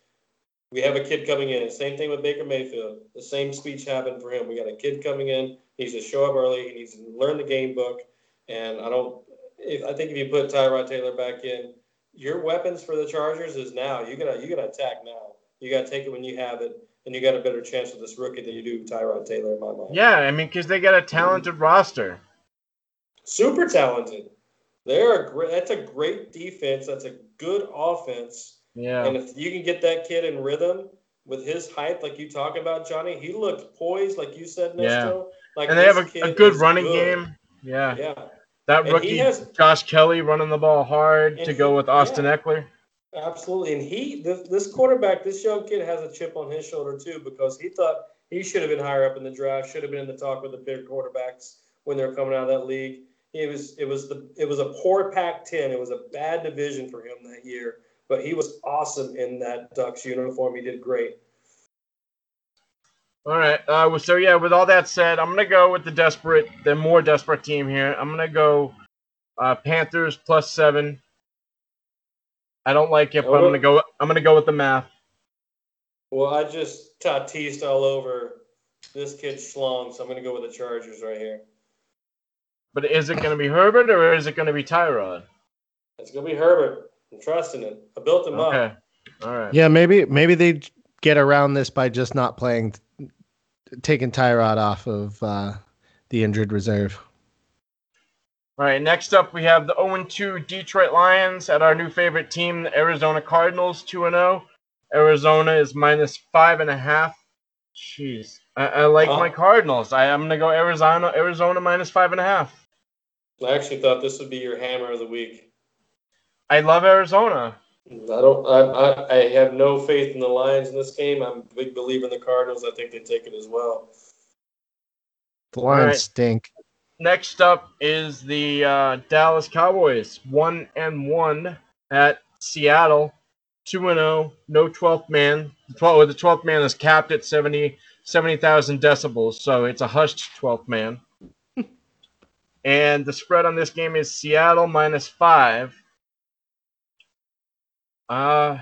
we have a kid coming in. Same thing with Baker Mayfield. The same speech happened for him. We got a kid coming in. He needs to show up early. He needs to learn the game book. And I don't. If I think if you put Tyrod Taylor back in, your weapons for the Chargers is now. You gotta you gotta attack now. You gotta take it when you have it, and you got a better chance with this rookie than you do Tyrod Taylor in my mind. yeah, I mean, because they got a talented roster. super talented. They're a great. That's a great defense. That's a good offense. Yeah, And if you can get that kid in rhythm with his height, like you talk about, Johnny, he looked poised, like you said, Yeah. Nesto. Like and they have a, a good running good. game. Yeah, Yeah, that And rookie has- Josh Kelley running the ball hard to he- go with Austin yeah. Ekeler. Absolutely. And he, this, this quarterback, this young kid has a chip on his shoulder too because he thought he should have been higher up in the draft, should have been in the talk with the big quarterbacks when they're coming out of that league. It was it was the it was a poor Pac-10. It was a bad division for him that year, but he was awesome in that Ducks uniform. He did great. All right. Uh, so yeah, with all that said, I'm gonna go with the desperate, the more desperate team here. I'm gonna go uh, Panthers plus seven. I don't like it, but I'm gonna go. I'm gonna go with the math. Well, I just Tatised all over this kid Schlong, so I'm going to go with the Chargers right here. But is it going to be Herbert or is it going to be Tyrod? It's going to be Herbert. I'm trusting it. I built him Okay. up. All right. Yeah, maybe maybe they get around this by just not playing, taking Tyrod off of uh, the injured reserve. All right. Next up, we have the 0-2 Detroit Lions at our new favorite team, the Arizona Cardinals, 2-0. Arizona is minus five and a half. Jeez. I, I like Oh. my Cardinals. I, I'm going to go Arizona, Arizona minus five and a half. I actually thought this would be your hammer of the week. I love Arizona. I don't. I, I, I have no faith in the Lions in this game. I'm a big believer in the Cardinals. I think they take it as well. The Lions Alright. stink. Next up is the uh, Dallas Cowboys, one and one at Seattle, two and zero. No twelfth man. The twelfth, the twelfth man is capped at 70 70,000 decibels, so it's a hushed twelfth man. and the spread on this game is Seattle minus five. Uh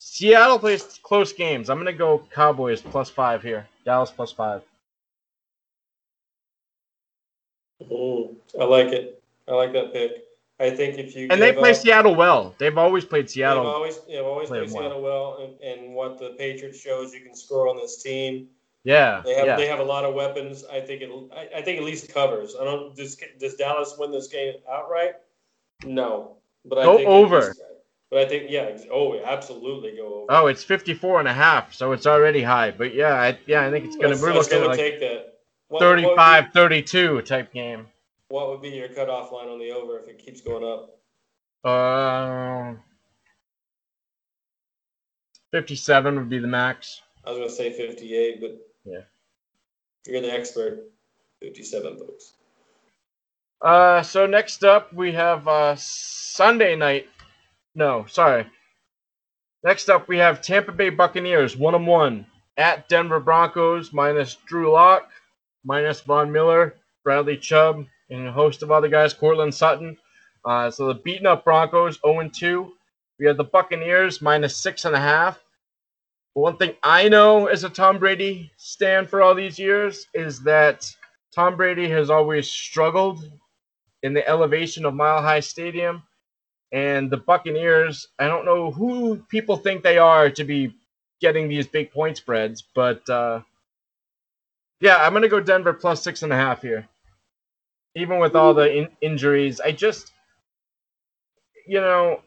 Seattle plays close games. I'm gonna go Cowboys plus five here. Dallas plus five. Mm, I like it. I like that pick. I think if you And they play up- Seattle well. They've always played They've Seattle. always, yeah, always play played them well. Seattle well, and, and what the Patriots shows you can score on this team. Yeah, They have yeah. they have a lot of weapons. I think it. I, I think at least covers. I don't. Does, does Dallas win this game outright? No, but I Go think over. least- but I think yeah. Oh, absolutely go over. Oh, it's 54 and a half, so it's already high. But yeah, I, yeah, I think it's going to. we're I still looking would at take that. What, what be- 35 32 type game. What would be your cutoff line on the over if it keeps going up? Um 57 would be the max. I was gonna say fifty-eight, but Yeah. you're the expert. Fifty-seven, folks. Uh so next up we have uh Sunday night. No, sorry. Next up we have Tampa Bay Buccaneers 1 and 1 at Denver Broncos minus Drew Lock, minus Von Miller, Bradley Chubb, and a host of other guys, Courtland Sutton. Uh, so the beaten up Broncos 0 and 2. We have the Buccaneers minus six and a half. One thing I know as a Tom Brady stand for all these years is that Tom Brady has always struggled in the elevation of Mile High Stadium. And the Buccaneers, I don't know who people think they are to be getting these big point spreads, but uh, yeah, I'm going to go Denver plus six and a half here. Even with all the in- injuries, I just, you know,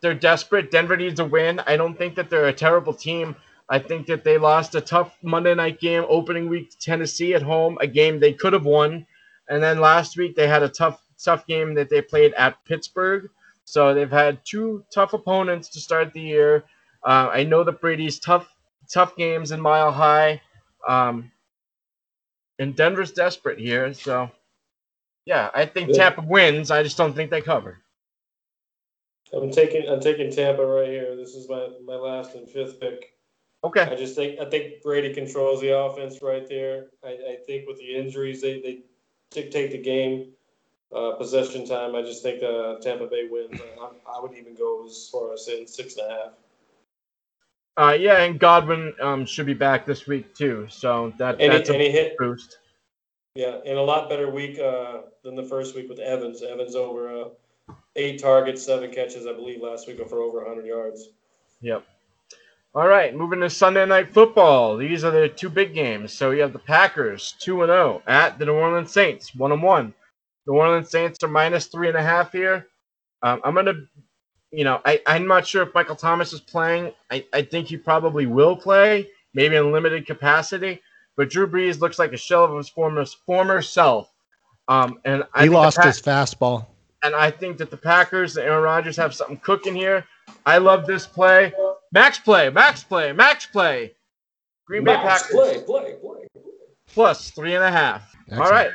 they're desperate. Denver needs a win. I don't think that they're a terrible team. I think that they lost a tough Monday night game opening week to Tennessee at home, a game they could have won. And then last week they had a tough tough game that they played at Pittsburgh. So they've had two tough opponents to start the year. Uh, I know that Brady's tough tough games in Mile High. Um, and Denver's desperate here, so yeah, I think Yeah. Tampa wins. I just don't think they cover. I'm taking I'm taking Tampa right here. This is my, my last and fifth pick. Okay. I just think I think Brady controls the offense right there. I, I think with the injuries they, they dictate the game. Uh, possession time. I just think uh, Tampa Bay wins. I, I would even go as far as saying six and a half. Uh, yeah, and Godwin um, should be back this week too, so that And that's he, a hit boost. yeah, and a lot better week uh, than the first week with Evans. Evans over uh, eight targets, seven catches, I believe, last week for over 100 yards. Yep. All right, moving to Sunday night football. These are the two big games. So you have the Packers two and zero at the New Orleans Saints one and one. New Orleans Saints are minus three and a half here. Um, I'm gonna, you know, I I'm not sure if Michael Thomas is playing. I I think he probably will play, maybe in limited capacity. But Drew Brees looks like a shell of his former former self. Um, and I He lost Pa- his fastball. and I think that the Packers and Aaron Rodgers have something cooking here. I love this play. Max play, max play, max play. Green Bay Max, Packers play, play, play. plus three and a half. All Excellent. right.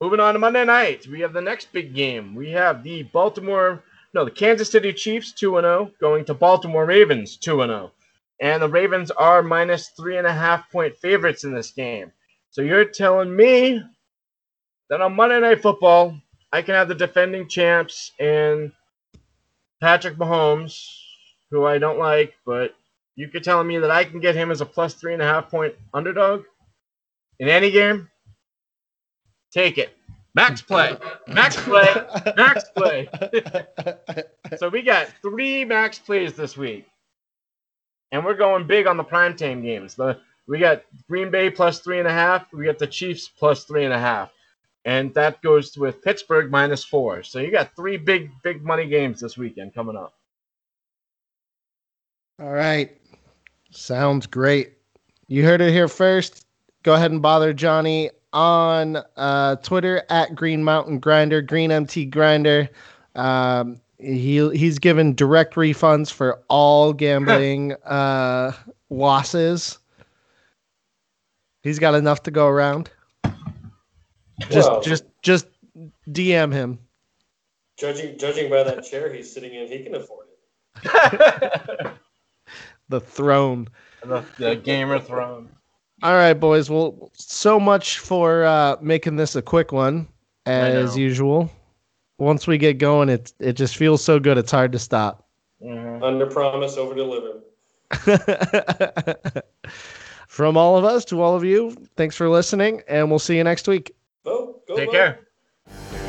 Moving on to Monday night, we have the next big game. We have the Baltimore, no, the Kansas City Chiefs 2 0 going to Baltimore Ravens 2 0. And the Ravens are minus three and a half point favorites in this game. So you're telling me that on Monday Night Football, I can have the defending champs and Patrick Mahomes who I don't like, but you could tell me that I can get him as a plus three and a half point underdog in any game. Take it. Max play. Max play. Max play. So we got three max plays this week. And we're going big on the primetime games. The we got Green Bay plus three and a half. We got the Chiefs plus three and a half. And that goes with Pittsburgh minus four. So you got three big, big money games this weekend coming up. All right. Sounds great. You heard it here first. Go ahead and bother Johnny on uh, Twitter at Green Mountain Grinder, Green MT Grinder. Um, he he's given direct refunds for all gambling uh, losses. He's got enough to go around. Just Well, just just DM him. judging judging by that chair he's sitting in, he can afford it. The throne. the, the Gamer Throne. All right, boys. Well, so much for uh, making this a quick one, as usual. Once we get going, it it just feels so good. It's hard to stop. Mhm. Under promise, over deliver. From all of us to all of you, thanks for listening, and we'll see you next week. Vote. Go Take vote. care.